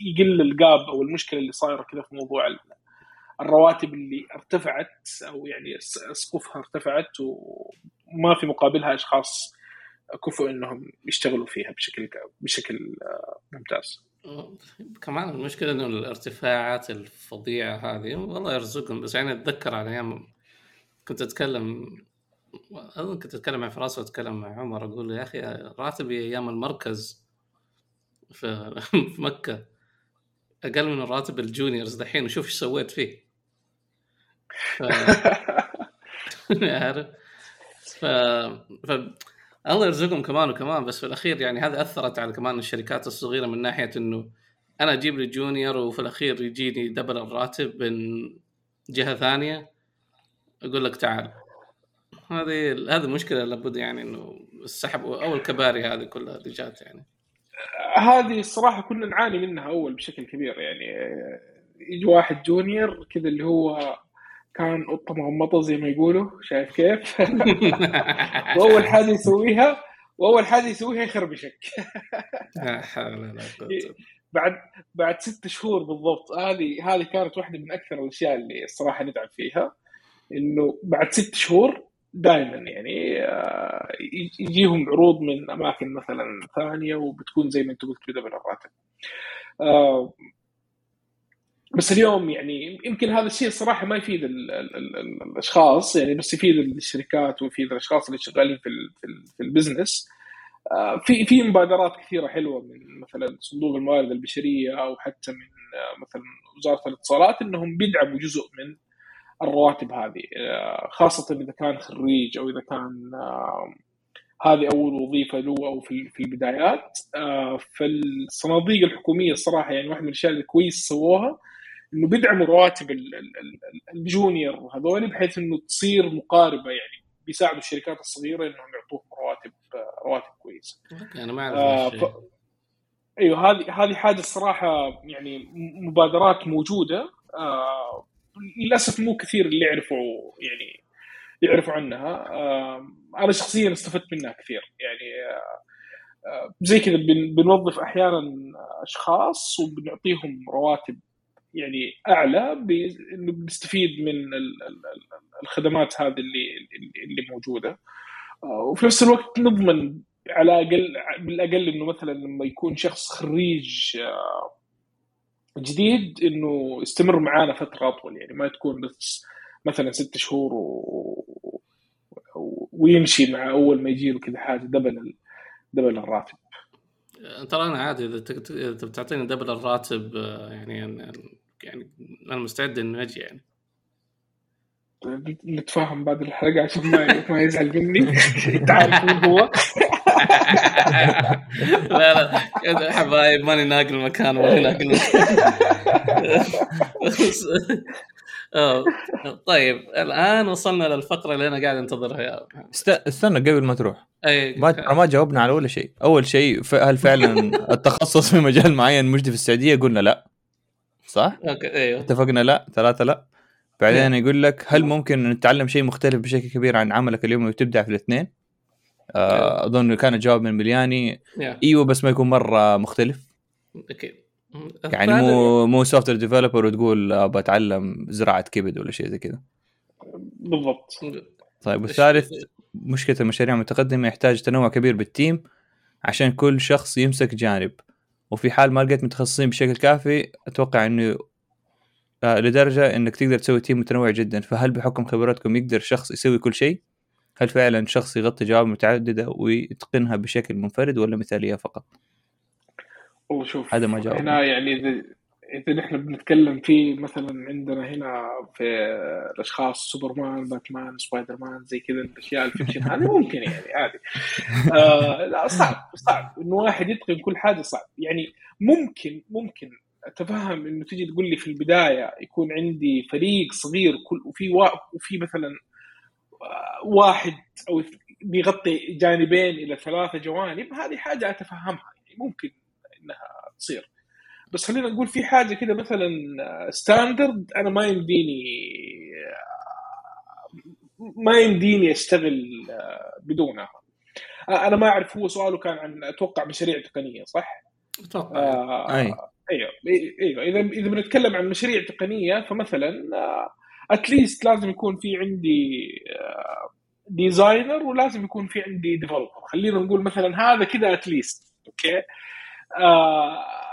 يقل الجاب أو المشكلة اللي صايرة كذا في موضوع الرواتب اللي ارتفعت أو يعني سقوفها ارتفعت وما في مقابلها أشخاص كفؤ إنهم يشتغلوا فيها بشكل بشكل آه، ممتاز. كمان المشكلة إنه الارتفاعات الفظيعة هذه والله يرزقهم بس يعني أتذكر على أيام كنت أتكلم أظن كنت أتكلم مع فراس وأتكلم مع عمر أقول له يا أخي راتبي أيام المركز في, في مكة أقل من راتب الجونيورز دحين وشوف إيش سويت فيه. ف... عارف؟ ف... ف... الله يرزقهم كمان وكمان بس في الأخير يعني هذا أثرت على كمان الشركات الصغيرة من ناحية إنه أنا أجيب لي جونيور وفي الأخير يجيني دبل الراتب من جهة ثانية أقول لك تعال. هذه هذه مشكلة لابد يعني إنه السحب أو الكباري هذه كلها اللي جات يعني. هذه الصراحه كنا نعاني منها أول بشكل كبير يعني. يجي واحد جونيور كذا اللي هو كان قطة مغمضه زي ما يقولوا شايف كيف؟ وأول حاجة يسويها وأول حاجة يسويها يخربشك لا حول ولا قوة بعد بعد ست شهور بالضبط هذه هذه كانت واحدة من أكثر الأشياء اللي الصراحه نتعب فيها إنه بعد ست شهور دائما يعني آه، يجيهم عروض من أماكن مثلا ثانية وبتكون زي ما أنت قلت بدبل الراتب. آه، بس اليوم يعني يمكن هذا الشيء الصراحه ما يفيد ال ال ال الأشخاص يعني بس يفيد الشركات ويفيد الأشخاص اللي شغالين في في, في البزنس. آه، في في مبادرات كثيرة حلوة من مثلا صندوق الموارد البشرية أو حتى من مثلا وزارة الاتصالات إنهم بيدعموا جزء من الرواتب هذه. آه، خاصة إذا كان خريج أو إذا كان هذه أول وظيفة له أو في البدايات. آه، فالصناديق الحكومية الصراحة يعني واحدة من الأشياء اللي كويس سووها إنه بيدعموا رواتب الجونيور هذول بحيث إنه تصير مقاربة يعني بيساعدوا الشركات الصغيرة إنهم يعطوهم رواتب رواتب كويسة. أنا ما أعرف آه ف... أيوه هذه هذه حاجة الصراحة يعني مبادرات موجودة. آه للأسف مو كثير اللي يعرفوا يعني يعرفوا عنها. أنا شخصيا استفدت منها كثير يعني. آه، زي كذا بنوظف أحيانا أشخاص وبنعطيهم رواتب يعني أعلى بنستفيد من الخدمات هذه اللي اللي موجودة. آه، وفي نفس الوقت نضمن على الاقل بالأقل إنه مثلا لما يكون شخص خريج آه، جديد إنه يستمر معانا فترة أطول. يعني ما تكون بس مثلا ست شهور و... ويمشي مع أول ما يجي له كذا حاجة double double الراتب. ترى أنا عادي إذا بتعطيني double الراتب يعني يعني أنا مستعد إنه أجي يعني. نتفاهم بعد الحلقة عشان ما ما يزعل مني. انت عارف مين هو. لا لا حبايب ماني ناقل مكان ماني ناقل مكان. طيب الآن وصلنا للفقره اللي أنا قاعد أنتظرها يا استنى قبل ما تروح. أي ما ما جاوبنا على ولا شيء. أول شيء هل فعلا التخصص في مجال معين مجدي في السعودية؟ قلنا لا. صح؟ أوكي أيوه. اتفقنا لا ثلاثة لا. بعدين يقول لك هل ممكن نتعلم شيء مختلف بشكل كبير عن عملك اليومي وتبدع في الاثنين؟ آه أظن كان الجواب من ملياني. إيوه بس ما يكون مرة مختلف. أكيد. يعني مو مو software developer وتقول بتعلم زراعة كبد ولا شيء زي كذا. بالضبط. طيب والثالث مشكلة المشاريع المتقدمة يحتاج تنوع كبير بال team عشان كل شخص يمسك جانب. وفي حال ما لقيت متخصصين بشكل كافي أتوقع إنه آه، لدرجة إنك تقدر تسوي team متنوع جدا. فهل بحكم خبراتكم يقدر شخص يسوي كل شيء؟ هل فعلا شخص يغطي جوانب متعددة ويتقنها بشكل منفرد ولا مثالية فقط؟ والله شوف هذا ما جاوب هنا يعني اذا إذا نحن بنتكلم في مثلا عندنا هنا في الأشخاص سوبرمان باتمان سبايدر مان زي كذا الأشياء ال fiction هذه ممكن يعني عادي. آه لا صعب صعب. إنه واحد يتقن كل حاجة صعب. يعني ممكن ممكن. أتفهم إنه تجي تقول لي في البداية يكون عندي فريق صغير كل وفي وفي مثلا واحد أو بيغطي جانبين إلى ثلاثة جوانب هذه حاجة أتفهمها. يعني ممكن إنها تصير. بس خلينا نقول في حاجة كده مثلا standard أنا ما يمديني ما يمديني أشتغل بدونها. أنا ما أعرف هو سؤاله كان عن أتوقع مشاريع تقنية صح؟ أتوقع. آه أي. أيوه أيوه. إذا إذا بنتكلم عن مشاريع تقنية فمثلا at least لازم يكون في عندي designer ولازم يكون في عندي developer خلينا نقول مثلا هذا كذا at least okay؟ آه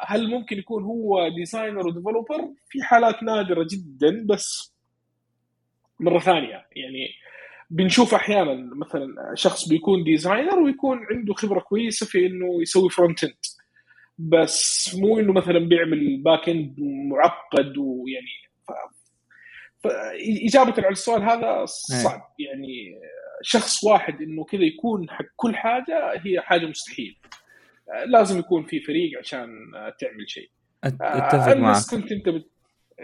هل ممكن يكون هو designer و developer في حالات نادرة جدا بس مرة ثانية. يعني بنشوف أحيانا مثلا شخص بيكون designer ويكون عنده خبرة كويسة في إنه يسوي front end بس مو إنه مثلا بيعمل back end معقد ويعني ف... فاجابه على السؤال هذا صعب. يعني شخص واحد إنه كذا يكون حق كل حاجة هي حاجة مستحيل لازم يكون في فريق عشان تعمل شيء. أتفق معك. كنت أنت بت...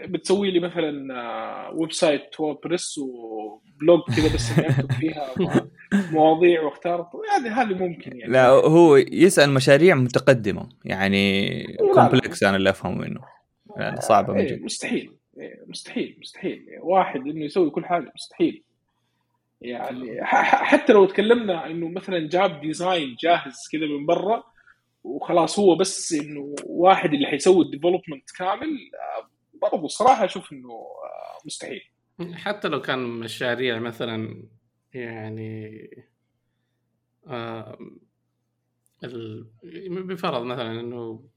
بتسوي لي مثلا website ووردبريس و blog كذا بس أكتب فيها مواضيع واختار. هذه هذه ممكن يعني. لا هو يسأل مشاريع متقدمة. يعني complex أنا اللي أفهم منه. يعني صعبة من إيه جد مستحيل. إيه مستحيل مستحيل. واحد إنه يسوي كل حاجة مستحيل. يعني حتى لو تكلمنا إنه مثلا جاب design جاهز كذا من برا وخلاص هو بس إنه واحد اللي حيسوي ال development كامل برضو صراحة أشوف إنه مستحيل. حتى لو كان مشاريع مثلا يعني آه بفرض مثلا إنه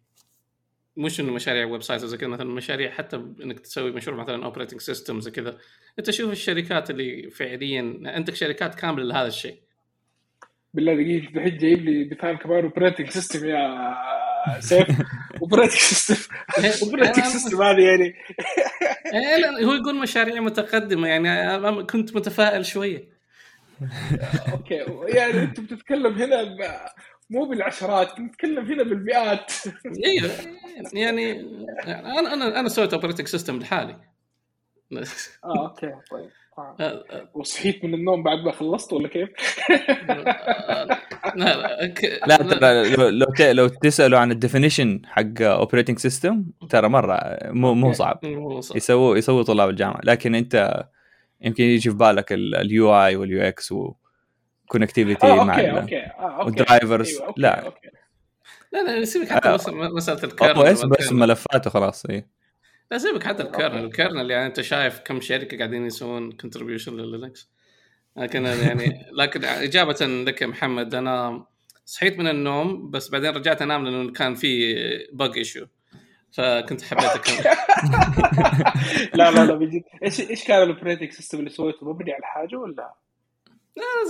مش إنه مشاريع website زي كذا مثلا مشاريع حتى إنك تسوي مشروع مثلا operating system زي كذا أنت شوف الشركات اللي فعليا عندك شركات كاملة لهذا الشيء. بالله دقيقة الحين جايب لي مثال كمان operating system يا سيف. operating system operating system هذه يعني. هو يقول مشاريع متقدمة يعني كنت متفائل شوية. okay يعني أنت بتتكلم هنا مو بالعشرات نتكلم هنا بالمئات. أيوه يعني أنا أنا أنا سويت operating system لحالي. آه okay طيب. وصحيت من النوم بعد ما خلصت ولا كيف؟ لا لا ترى لو لو, لو تسألوا عن ال definition حق operating system ترى مرة مو مو صعب. يسووا يسووا طلاب الجامعة. لكن أنت يمكن يجي في بالك ال UI وال UX و connectivity آه، مع okay okay. okay. وال drivers أيوة، لا. لا لا سيبك حتى. مس- مسألة أو ال kernel اس بس. ملفات وخلاص اي لا سيبك حتى ال kernel. ال kernel يعني أنت شايف كم شركة قاعدين يسوون contribution للينكس. لكن يعني لكن إجابة لك يا محمد أنا صحيت من النوم بس بعدين رجعت أنام لأنه كان في bug issue فكنت حبيت اكمل لا لا لا بجد إيش إيش كان ال operating system اللي سويته؟ مبني على حاجة ولا؟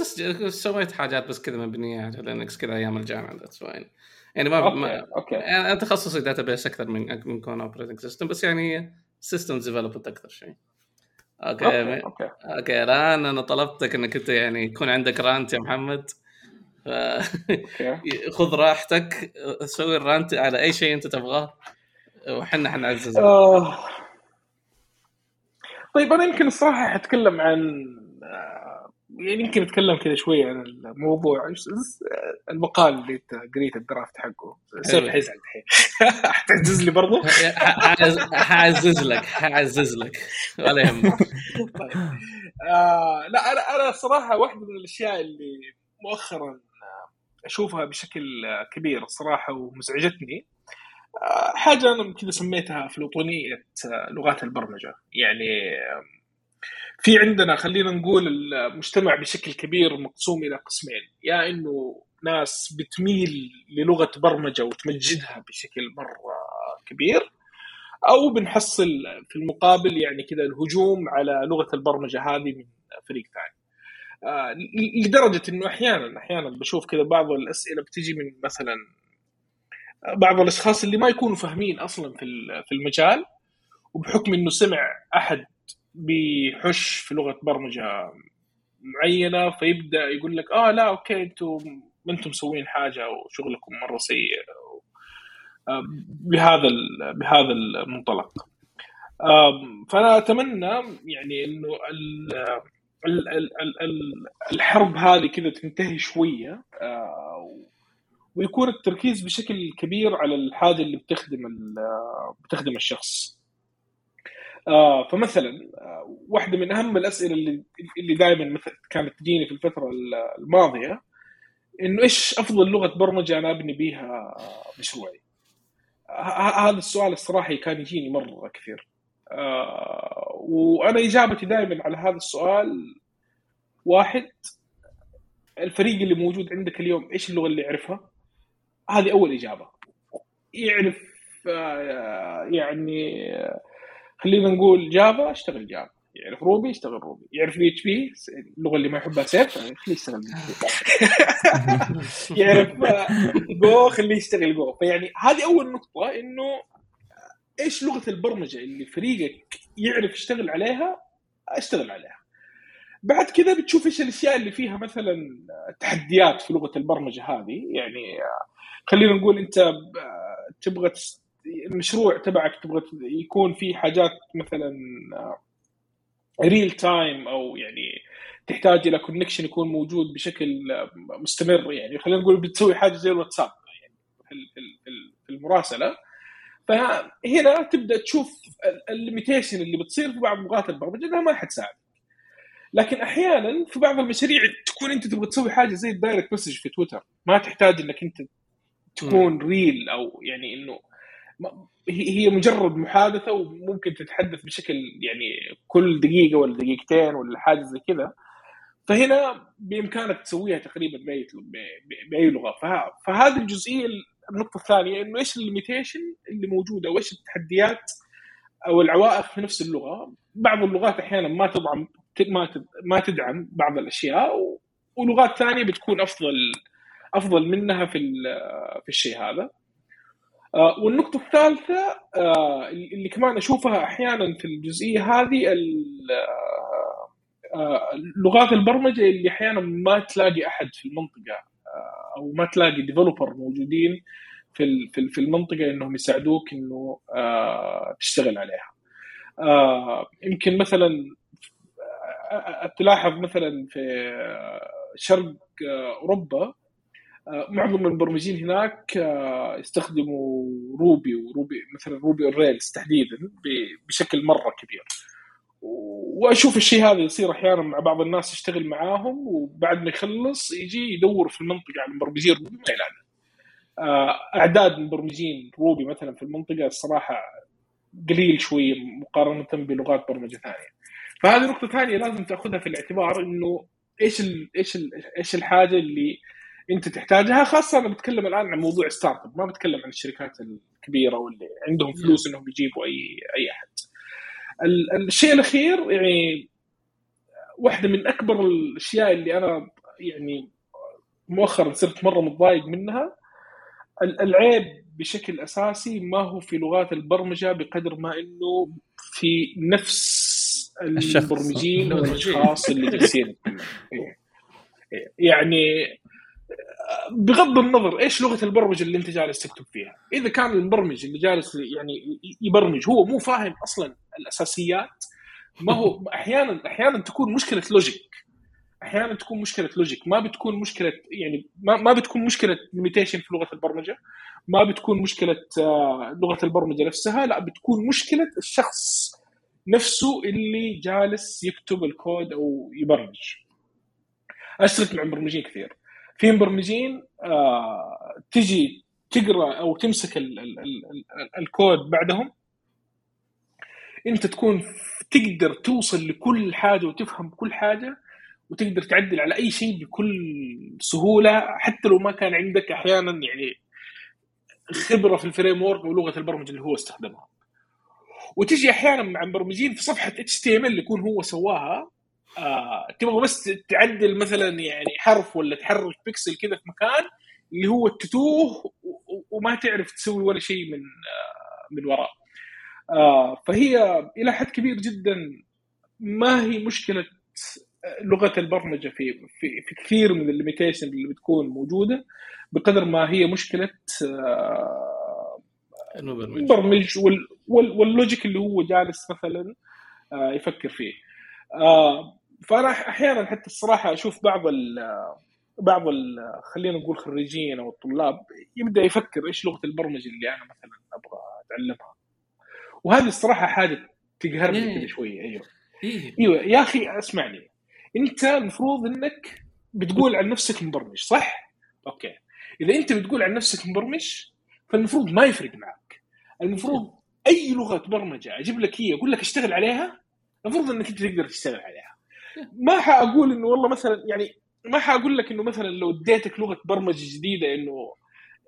بس سويت حاجات بس كذا مبنية على لينكس كذا أيام الجامعة that's fine يعني ما, okay ما okay. يعني أنا تخصصي database أكثر من من كون operating system بس يعني system development أكثر شيء. okay okay okay. الآن أنا طلبتك إنك أنت يعني يكون عندك rant يا محمد. ف... خذ راحتك سوي ال rant على أي شيء أنت تبغاه وحنا حنعززك آه. طيب أنا يمكن الصراحه حتكلم عن يعني يمكن أتكلم كذا شوية عن الموضوع. المقال اللي أنت قريت الدرافت حقه سيف حلو. حيزعل الحين. حتعزز لي برضو؟ حعز- حعزز لك حعزز لك. ولا يهمك. طيب. آه لا أنا أنا صراحة واحدة من الأشياء اللي مؤخرا أشوفها بشكل كبير الصراحه ومزعجتني. آه، حاجة أنا كذا سميتها فلوطونيه آه، لغات البرمجة. يعني في عندنا خلينا نقول المجتمع بشكل كبير مقسوم إلى قسمين يا إنه ناس بتميل للغة برمجة وتمجدها بشكل مرة كبير أو بنحصل في المقابل يعني كذا الهجوم على لغة البرمجة هذه من فريق ثاني. آه، لدرجة إنه أحيانا أحيانا بشوف كذا بعض الأسئلة بتجي من مثلا بعض الأشخاص اللي ما يكونوا فاهمين أصلا في في المجال وبحكم إنه سمع أحد بيحش في لغة برمجة معينة فيبدأ يقول لك آه لا أوكي أنتم ما أنتم مسوين حاجة وشغلكم مرة سيء بهذا بهذا المنطلق. فأنا أتمنى يعني إنه الحرب هذه كذا تنتهي شوية ويكون التركيز بشكل كبير على الحاجة اللي بتخدم بتخدم الشخص. آه فمثلا آه واحدة من أهم الأسئلة اللي اللي دائما كانت تجيني في الفترة الماضية إنه إيش أفضل لغة برمجة أنا أبني بيها مشروعي هذا السؤال الصراحة كان يجيني مرة كثير. آه وأنا إجابتي دائما على هذا السؤال واحد الفريق اللي موجود عندك اليوم إيش اللغة اللي يعرفها؟ هذه أول إجابة. يعرف آه يعني خلينا نقول جافا اشتغل جافا يعرف روبي يشتغل روبي يعرف PHP اللغة اللي ما يحبها سيف خليه يشتغل يعرف جو خليه يشتغل جو فيعني هذه أول نقطة إنه إيش لغة البرمجة اللي فريقك يعرف يشتغل عليها؟ اشتغل عليها. بعد كذا بتشوف إيش الأشياء اللي فيها مثلا تحديات في لغة البرمجة هذه يعني خلينا نقول أنت تبغى المشروع تبعك تبغى يكون في حاجات مثلا real time أو يعني تحتاج إلى connection يكون موجود بشكل مستمر يعني. خلينا نقول بتسوي حاجة زي الواتساب يعني في المراسلة. فهنا تبدأ تشوف ال limitation اللي بتصير في بعض لغات البرمجة إنها ما حتساعدك لكن أحيانا في بعض المشاريع تكون أنت تبغى تسوي حاجة زي ال direct message في تويتر. ما تحتاج إنك أنت تكون real أو يعني إنه هي مجرد محادثة وممكن تتحدث بشكل يعني كل دقيقة ولا دقيقتين ولا حاجة زي كذا. فهنا بإمكانك تسويها تقريبا بأي بأي لغة. فهذه الجزئية النقطة الثانية إنه إيش ال limitation اللي موجودة؟ وإيش التحديات أو العوائق في نفس اللغة؟ بعض اللغات أحيانا ما تدعم ما ما تدعم بعض الأشياء ولغات ثانية بتكون افضل أفضل منها في في الشيء هذا. والنقطة الثالثة آه، اللي كمان أشوفها أحيانا في الجزئية هذه آه، لغات البرمجة اللي أحيانا ما تلاقي أحد في المنطقة أو ما تلاقي ديفلوبر موجودين في في المنطقة إنهم يساعدوك إنه تشتغل عليها. يمكن مثلا تلاحظ مثلا في شرق أوروبا معظم المبرمجين هناك آه، يستخدموا روبي وروبي مثلا روبي الريلز تحديدا بشكل مرة كبير. وأشوف الشيء هذا يصير أحيانا مع بعض الناس يشتغل معاهم وبعد ما يخلص يجي يدور في المنطقة على مبرمجين روبي يلاقي آه، أعداد المبرمجين Ruby مثلا في المنطقة الصراحة قليل شوي مقارنة بلغات برمجة ثانية. فهذه نقطة ثانية لازم تأخذها في الاعتبار إنه إيش ال إيش ال إيش الحاجة اللي انت تحتاجها خاصة أنا بتكلم الآن عن موضوع startup ما بتكلم عن الشركات الكبيرة واللي عندهم فلوس إنهم يجيبوا أي أي أحد. الشيء الأخير يعني واحدة من أكبر الأشياء اللي أنا يعني مؤخرا صرت مرة متضايق منها العيب بشكل أساسي ما هو في لغات البرمجة بقدر ما إنه في نفس المبرمجين أو الاشخاص اللي جالسين يعني بغض النظر إيش لغة البرمجة اللي أنت جالس تكتب فيها. إذا كان المبرمج اللي جالس يعني يبرمج هو مو فاهم أصلا الأساسيات ما هو أحيانا أحيانا تكون مشكلة logic أحيانا تكون مشكلة logic ما بتكون مشكلة يعني ما, ما بتكون مشكلة limitation في لغة البرمجة. ما بتكون مشكلة آه، لغة البرمجة نفسها. لا بتكون مشكلة الشخص نفسه اللي جالس يكتب الكود أو يبرمج. اشترك مع مبرمجين كثير. في مبرمجين آه تجي تقرأ أو تمسك ال ال ال الكود بعدهم. أنت تكون تقدر توصل لكل حاجة وتفهم كل حاجة وتقدر تعدل على أي شيء بكل سهولة حتى لو ما كان عندك أحيانا يعني خبرة في ال framework ولغه البرمجة اللي هو استخدمها. وتجي أحيانا مع مبرمجين في صفحة HTML يكون هو سواها. آه، تبغى بس تعدل مثلا يعني حرف ولا تحرك بيكسل كذا في مكان اللي هو تتوه وما تعرف تسوي ولا شيء من آه من وراه آه فهي إلى حد كبير جدا ما هي مشكلة لغة البرمجة في في, في كثير من ال limitation اللي بتكون موجودة بقدر ما هي مشكلة آه المبرمج مبرمج وال وال وال logic اللي هو جالس مثلا آه، يفكر فيه. آه، فأنا أحيانا حتى الصراحة أشوف بعض ال بعض ال خلينا نقول خريجين أو الطلاب يبدأ يفكر إيش لغة البرمجة اللي أنا مثلا أبغى أتعلمها وهذه الصراحة حاجة تقهرني إيه. كذا شوية أيوه إيه. أيوه يا أخي اسمعني أنت المفروض إنك بتقول عن نفسك مبرمج صح؟ أوكي إذا أنت بتقول عن نفسك مبرمج فالمفروض ما يفرق معك المفروض أي لغة برمجة أجيب لك هي أقول لك اشتغل عليها المفروض إنك أنت تقدر تشتغل عليها ما حأقول إنه والله مثلا يعني ما حأقول لك إنه مثلا لو اديتك لغة برمجة جديدة إنه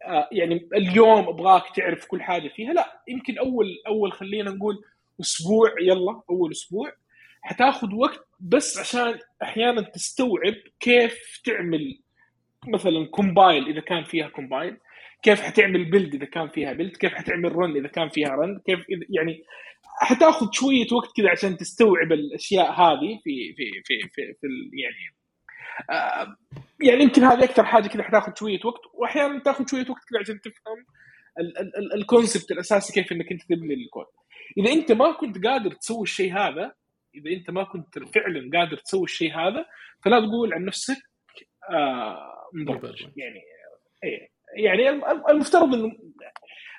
آه يعني اليوم أبغاك تعرف كل حاجة فيها لا يمكن أول أول خلينا نقول أسبوع يلا أول أسبوع حتأخذ وقت بس عشان أحيانا تستوعب كيف تعمل مثلا compile إذا كان فيها compile كيف حتعمل build إذا كان فيها build كيف حتعمل run إذا كان فيها run كيف إذا يعني حتأخذ شوية وقت كذا عشان تستوعب الأشياء هذه في في في في, في يعني آه يعني يمكن هذه أكثر حاجة كذا حتأخذ شوية وقت وأحيانا تأخذ شوية وقت كذا عشان تفهم ال- ال- ال- الكونسبت الأساسي كيف إنك أنت تبني الكود إذا أنت ما كنت قادر تسوي الشيء هذا إذا أنت ما كنت فعلا قادر تسوي الشيء هذا فلا تقول عن نفسك آه مبرمج. يعني إيه. يعني الم- المفترض إنه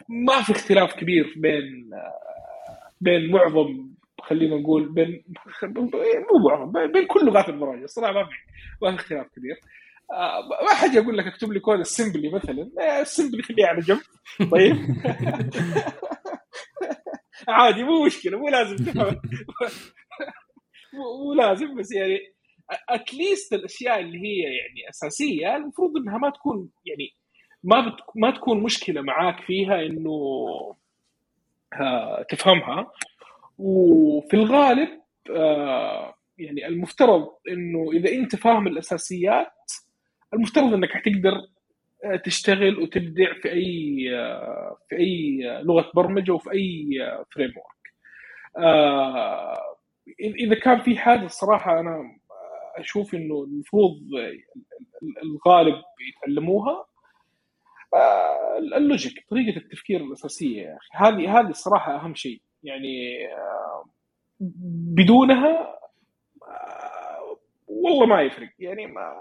ما في اختلاف كبير بين آه، بين معظم خلينا نقول بين مو معظم بين- كل لغات البرمجه الصراحة ما في ما في اختلاف كبير. آه، ما حد يقول لك اكتب لي كود السمبلي مثلا. آه، السمبلي خليه على جنب. طيب. عادي مو مشكلة مو لازم. تفهم مو لازم بس يعني اتليست الأشياء اللي هي يعني أساسية المفروض إنها ما تكون يعني ما بت... ما تكون مشكلة معاك فيها إنه آه تفهمها. وفي الغالب آه يعني المفترض إنه إذا أنت فاهم الأساسيات المفترض إنك حتقدر آه، تشتغل وتبدع في أي في أي لغة برمجة وفي أي فريم ورك إذا كان في حاجة الصراحة أنا أشوف إنه المفروض الغالب يتعلموها. ال logic طريقة التفكير الأساسية يا أخي. هذه هذه الصراحة أهم شيء. يعني آه، بدونها آه، والله ما يفرق. يعني ما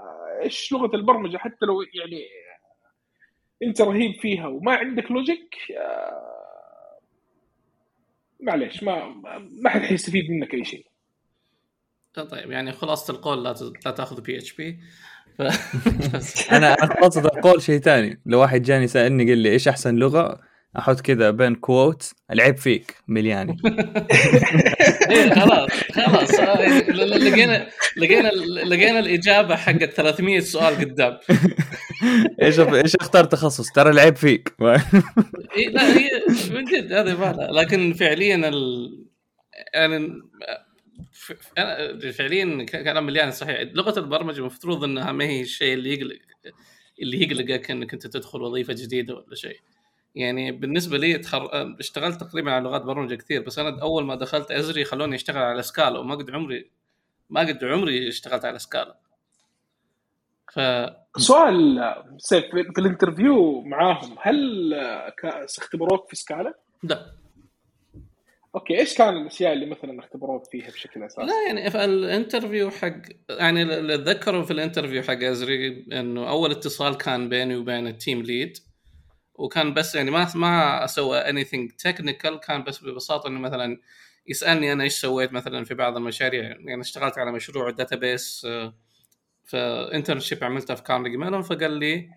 إيش لغة البرمجة؟ حتى لو يعني أنت رهيب فيها وما عندك logic آه، معليش ما ما حد حيستفيد منك أي شيء. طيب يعني خلاصة القول لا تأخذ PHP. أنا أنا خلاص القول شيء ثاني. لو واحد جاني سالني قال لي إيش أحسن لغة أحط كذا بين quote العيب فيك ملياني. إيه خلاص خلاص. آه، لقينا لقينا لقينا الإجابة حقت 300 سؤال قدام. إيش إيش أختار تخصص؟ ترى العيب فيك. إيه لا هي من جد هذا بالها لكن فعليا ال... يعني أنا فعليا كلام مليان صحيح. لغة البرمجة المفروض إنها ما هي الشيء اللي يقلق اللي يقلقك إنك أنت تدخل وظيفة جديدة ولا شيء. يعني بالنسبة لي تخر... اشتغلت تقريبا على لغات برمجة كثير بس أنا أول ما دخلت أزري خلوني أشتغل على سكالا وما قد عمري ما قد عمري اشتغلت على سكالا. ف سؤال سيف في في ال interview معاهم هل اختبروك في Scala؟ لا. okay إيش كان الأشياء اللي مثلا اختبروك فيها بشكل أساسي؟ لا يعني في ال interview حق يعني اللي اتذكره في ال interview حق إزري إنه أول اتصال كان بيني وبين ال team lead وكان بس يعني ما ما it was nothing technical كان بس ببساطة إنه مثلا يسألني أنا إيش سويت مثلا في بعض المشاريع يعني اشتغلت على مشروع database في internship عملتها في Carnegie Mellon فقال لي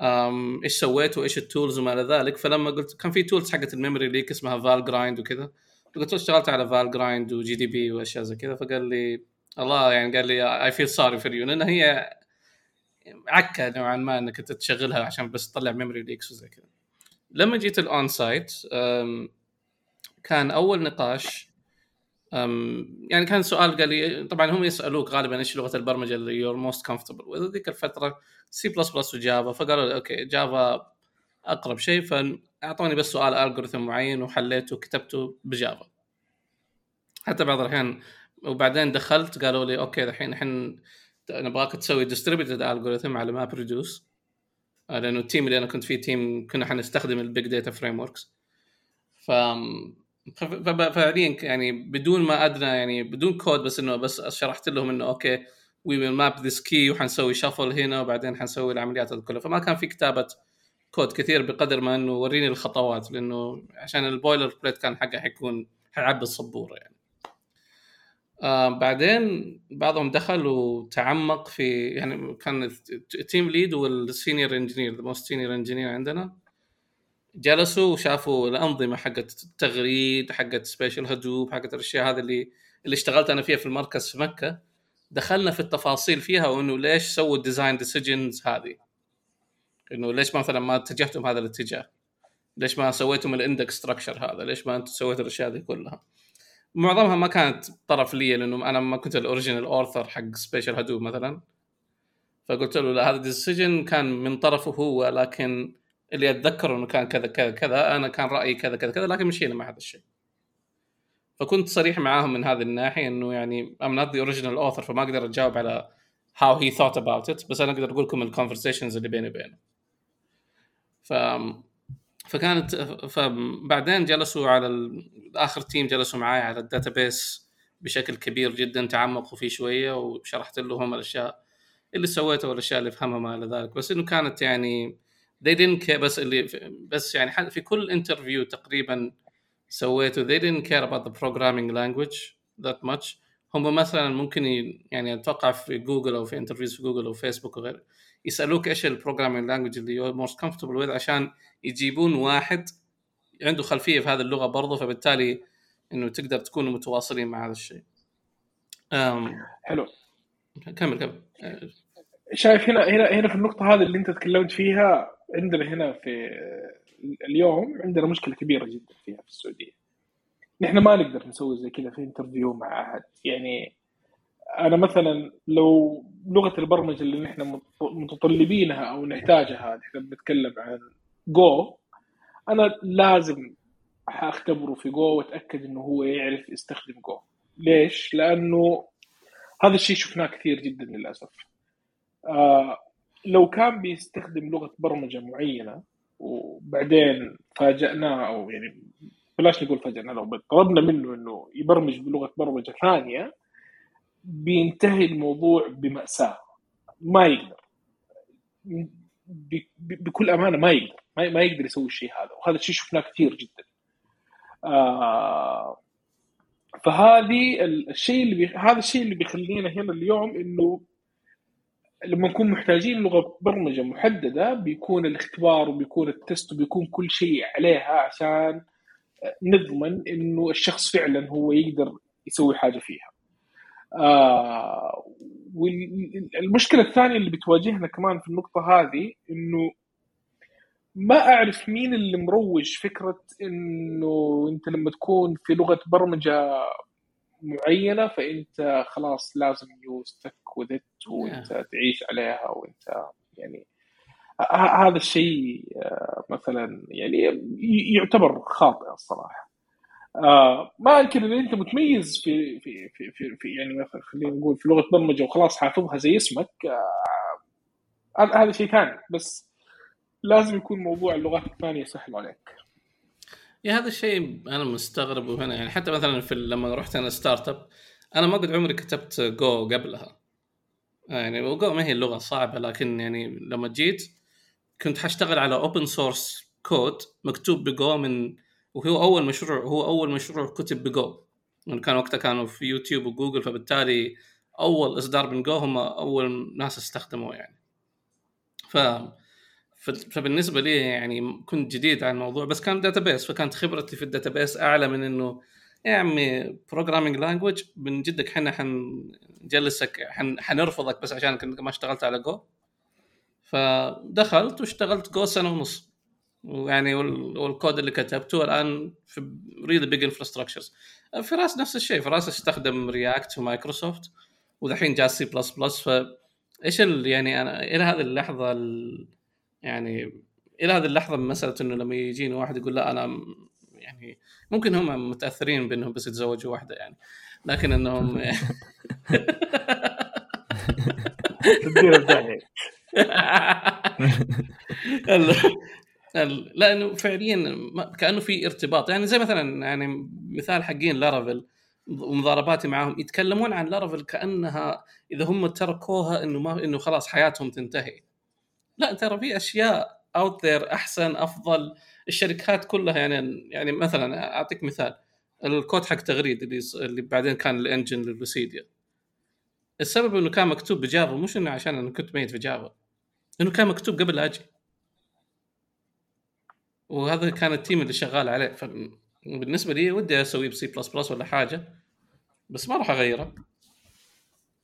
إيش سويت وإيش ال tools وما إلى ذلك. فلما قلت كان في tools حقت ال memory leak اسمها Valgrind وكذا. فقلت له اشتغلت على Valgrind و GDB وأشياء زي كذا. فقال لي الله يعني قال لي I feel sorry for you لأن هي عكة نوعا ما إنك أنت تشغلها عشان بس تطلع memory leaks وزي كذا. لما جيت ال onsite كان أول نقاش يعني كان سؤال قال لي طبعا هم يسألوك غالبا إيش لغة البرمجة اللي you're most comfortable وذيك ذيك الفترة سي بلس بلس وجافا فقالوا لي okay Java أقرب شيء فأعطوني بس سؤال algorithm معين وحليته وكتبته ب Java. حتى بعض الأحيان وبعدين دخلت قالوا لي okay الحين الحين نبغاك تسوي distributed algorithm على MapReduce لأنه التيم اللي أنا كنت فيه team كنا حنستخدم ال big data frameworks ف فعليا يعني بدون ما ادنى يعني بدون كود بس إنه بس شرحت لهم إنه okay we will map this key وحنسوي shuffle هنا وبعدين حنسوي العمليات هذه كلها فما كان في كتابة كود كثير بقدر ما إنه وريني الخطوات لإنه عشان ال boilerplate كان حقه حيكون حيعبي السبوره يعني. آه بعدين بعضهم دخل وتعمق في يعني كان ال team lead وال senior engineer the most senior engineer عندنا. جلسوا وشافوا الأنظمة حقت التغريد حقت SpatialHadoop حقت الأشياء هذه اللي اللي اشتغلت أنا فيها في المركز في مكة. دخلنا في التفاصيل فيها وإنه ليش سووا ال design decisions هذه؟ إنه ليش مثلا ما اتجهتم هذا الاتجاه؟ ليش ما سويتم ال index structure هذا؟ ليش ما أنتم سويتوا الأشياء دي كلها؟ معظمها ما كانت طرف لي لأنه أنا ما كنت ال original author حق SpatialHadoop مثلا. فقلت له لا هذا ال decision كان من طرفه هو لكن اللي اتذكر إنه كان كذا كذا كذا أنا كان رأيي كذا كذا كذا لكن مشينا مع هذا الشيء. فكنت صريح معاهم من هذه الناحية إنه يعني I'm not the original author فما أقدر أجاوب على how he thought about it بس أنا أقدر أقول لكم ال conversations اللي بيني وبينه. ف فكانت فبعدين جلسوا على آخر team جلسوا معي على ال database بشكل كبير جدا تعمقوا فيه شوية وشرحت لهم الأشياء اللي سويتها والأشياء اللي فهمها ما إلى ذلك. بس إنه كانت يعني they didn't care بس اللي بس يعني في كل interview تقريبا سويته they didn't care about the programming language that much. هم مثلا ممكن يعني أتوقع في جوجل أو في interviews في جوجل أو فيسبوك وغيره يسألوك إيش ال programming language اللي you most comfortable with عشان يجيبون واحد عنده خلفية في هذه اللغة برضه فبالتالي إنه تقدر تكونوا متواصلين مع هذا الشيء. حلو. كمل كمل. شايف هنا هنا هنا في النقطة هذه اللي أنت تكلمت فيها عندنا هنا في اليوم عندنا مشكلة كبيرة جدا فيها في السعودية. نحن ما نقدر نسوي زي كذا في انترفيو مع أحد يعني أنا مثلا لو لغة البرمجة اللي نحن متطلبينها أو نحتاجها نحن بنتكلم عن جو أنا لازم حاختبره في جو وأتأكد إنه هو يعرف يستخدم جو ليش؟ لأنه هذا الشيء شفناه كثير جدا للأسف آه لو كان بيستخدم لغة برمجة معينة وبعدين فاجأناه أو يعني بلاش نقول فاجأناه لو طلبنا منه إنه يبرمج بلغة برمجة ثانية بينتهي الموضوع بمأساة. ما يقدر. بكل أمانة ما يقدر. ما يقدر يسوي الشيء هذا. وهذا الشيء شفناه كثير جدا. آه فهذه الشيء اللي بي... هذا الشيء اللي بيخلينا هنا اليوم إنه لما نكون محتاجين لغة برمجة محددة بيكون الاختبار وبيكون التست وبيكون كل شيء عليها عشان نضمن إنه الشخص فعلا هو يقدر يسوي حاجة فيها. آه والمشكلة الثانية اللي بتواجهنا كمان في النقطة هذه إنه ما أعرف مين اللي مروج فكرة إنه أنت لما تكون في لغة برمجة معينة فأنت خلاص لازم يو وذ وانت تعيش عليها وانت يعني هذا الشيء آه، مثلا يعني يعتبر خاطئ الصراحة آه ما انكر إن أنت متميز في في في في, في يعني مثلا خلينا نقول في لغة برمجة وخلاص حافظها زي اسمك آه هذا شيء ثاني بس لازم يكون موضوع اللغات الثانية سهل عليك. يا هذا الشيء أنا مستغرب هنا يعني حتى مثلا في لما رحت أنا startup أنا ما قد عمري كتبت جو قبلها. يعني جو ما هي اللغة صعبة لكن يعني لما جيت كنت حاشتغل على open source code مكتوب بجو من وهو أول مشروع هو أول مشروع كتب بجو. يعني كان وقتها كانوا في يوتيوب وجوجل فبالتالي أول إصدار من جو هم أول ناس استخدموه يعني. ف فبالنسبة لي يعني كنت جديد على الموضوع بس كان database فكانت خبرتي في ال database أعلى من إنه يا عمي programming language من جدك إحنا حنجلسك حن... حنرفضك بس عشان كنت ما اشتغلت على جو. فدخلت واشتغلت جو سنة ونص. ويعني والكود اللي كتبته الآن في really big infrastructures فراس نفس الشيء فراس أستخدم React ومايكروسوفت ودحين جاء C plus plus فايش يعني أنا إلى هذه اللحظة يعني إلى هذه اللحظة مسألة إنه لما يجيني واحد يقول لا أنا يعني ممكن هم متأثرين بإنهم بس يتزوجوا واحدة يعني. لكن إنهم ال- لأنه فعليا كأنه في ارتباط. يعني زي مثلا يعني مثال حقين Laravel ومضارباتي معاهم يتكلمون عن Laravel كأنها إذا هم تركوها إنه ما إنه خلاص حياتهم تنتهي. لا ترى في أشياء out there أحسن أفضل. الشركات كلها يعني يعني مثلا أعطيك مثال. الكود حق تغريد اللي اللي بعدين كان ال engine للوسيديا. السبب إنه كان مكتوب ب Java مش إنه عشان أنا كنت ميت في Java إنه كان مكتوب قبل أجي. وهذا كان ال team اللي شغال عليه. فبالنسبه لي ودي اسويه ب C plus plus ولا حاجة بس ما راح أغيره.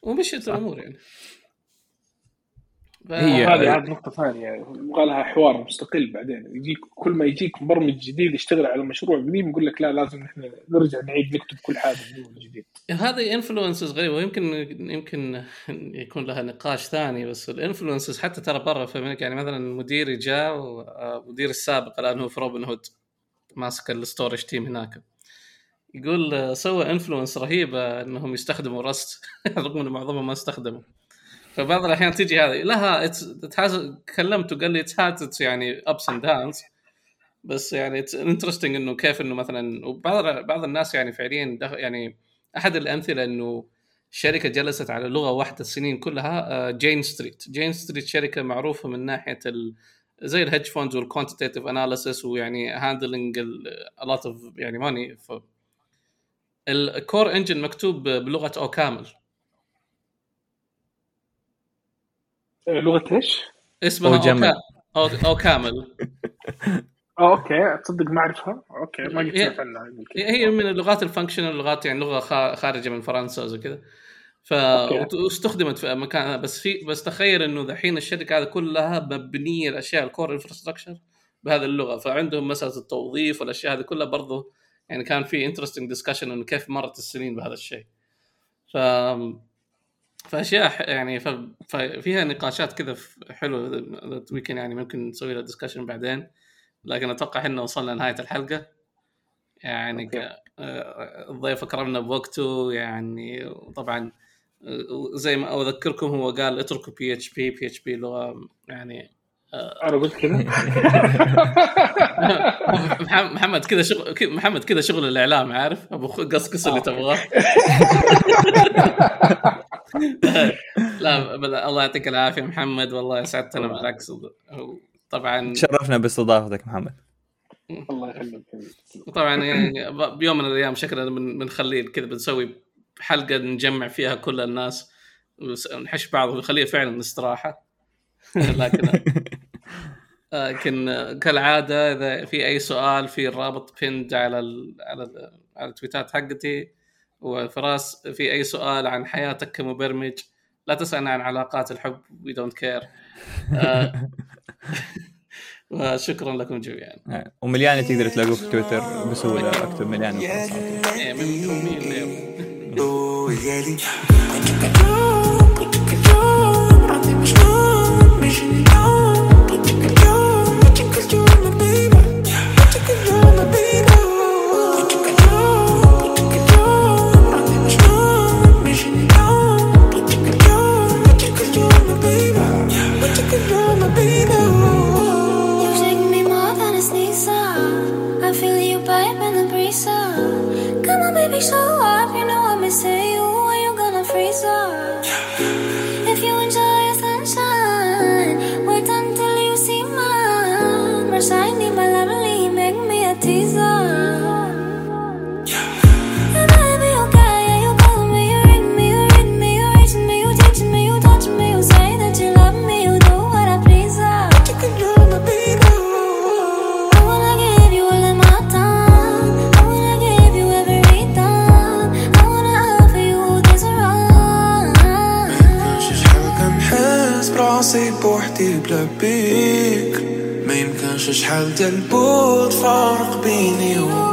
ومشيت الأمور يعني. هي- هذه عاد نقطة ثانية. يبغى لها حوار مستقل بعدين. يجيك كل ما يجيك مبرمج جديد يشتغل على مشروع قديم يقول لك لا لازم إحنا نرجع نعيد نكتب كل حاجة من أول وجديد هذه influences غريبة. ويمكن يمكن يكون لها نقاش ثاني بس ال influences حتى ترى برا في أمريكا. يعني مثلا مديري جاء ومدير السابق الآن هو في روبن هود ماسك ال storage team هناك. يقول آه، سوى influence رهيبة إنهم يستخدموا Rust رغم انه معظمهم ما استخدموا. فبعض الأحيان تجي هذه. لها has كلمته قال لي it's يعني ups and downs بس يعني it's interesting إنه كيف إنه مثلا وبعض بعض الناس يعني فعليا يعني أحد الأمثلة إنه شركة جلست على لغة واحدة السنين كلها Jane Street Jane Street شركة معروفة من ناحية ال زي ال hedge funds وال quantitative analysis ويعني handling lot of يعني money ال core engine مكتوب بلغة OCaml آه، لغة إيش؟ اسمها أو أو, جمل. كا... أو, OCaml آه okay تصدق ما أعرفها okay ما قد هي- سمعت عنها. هي من اللغات ال functional لغات يعني لغة خا- خارجة من فرنسا وزي كذا ف. واستخدمت في مكان بس في بس تخيل إنه دحين الشركة هذه كلها مبنية الأشياء ال core infrastructure بهذه اللغة فعندهم مسألة التوظيف والأشياء هذه كلها برضو يعني كان في interesting discussion إنه كيف مرت السنين بهذا الشيء ف فأشياء يعني ف... ففيها نقاشات كذا حلوة ويكن يعني ممكن نسوي لها discussion بعدين لكن أتوقع إحنا وصلنا لنهاية الحلقة. يعني ك... آه، الضيف أكرمنا بوقته يعني وطبعا آه، زي ما أذكركم هو قال اتركوا بي اتش بي بي اتش بي لغة يعني أنا قلت كذا. محمد كذا شغل محمد كذا شغل الإعلام عارف؟ أبو قصقص اللي آه. تبغاه. لا الله يعطيك العافية محمد والله سعدتنا بالعكس طبعا تشرفنا باستضافتك محمد. الله يخليك. طبعا يعني بيوم من الأيام شكلنا بن- بنخليه كذا بنسوي حلقة نجمع فيها كل الناس ونحش بعض ونخليها فعلا استراحة. لكن لكن كالعادة إذا في أي سؤال في الرابط بيند على ال على ال على التويتات حقتي وفراس في أي سؤال عن حياتك كمبرمج لا تسألنا عن علاقات الحب we don't care وشكرا لكم جميعا. وملياني تقدر تلاقوه في تويتر بسهولة اكتب وخلاص. بوحدي بلا بيك ما يمكنش شحال ديال البعد فارق بيني وبيك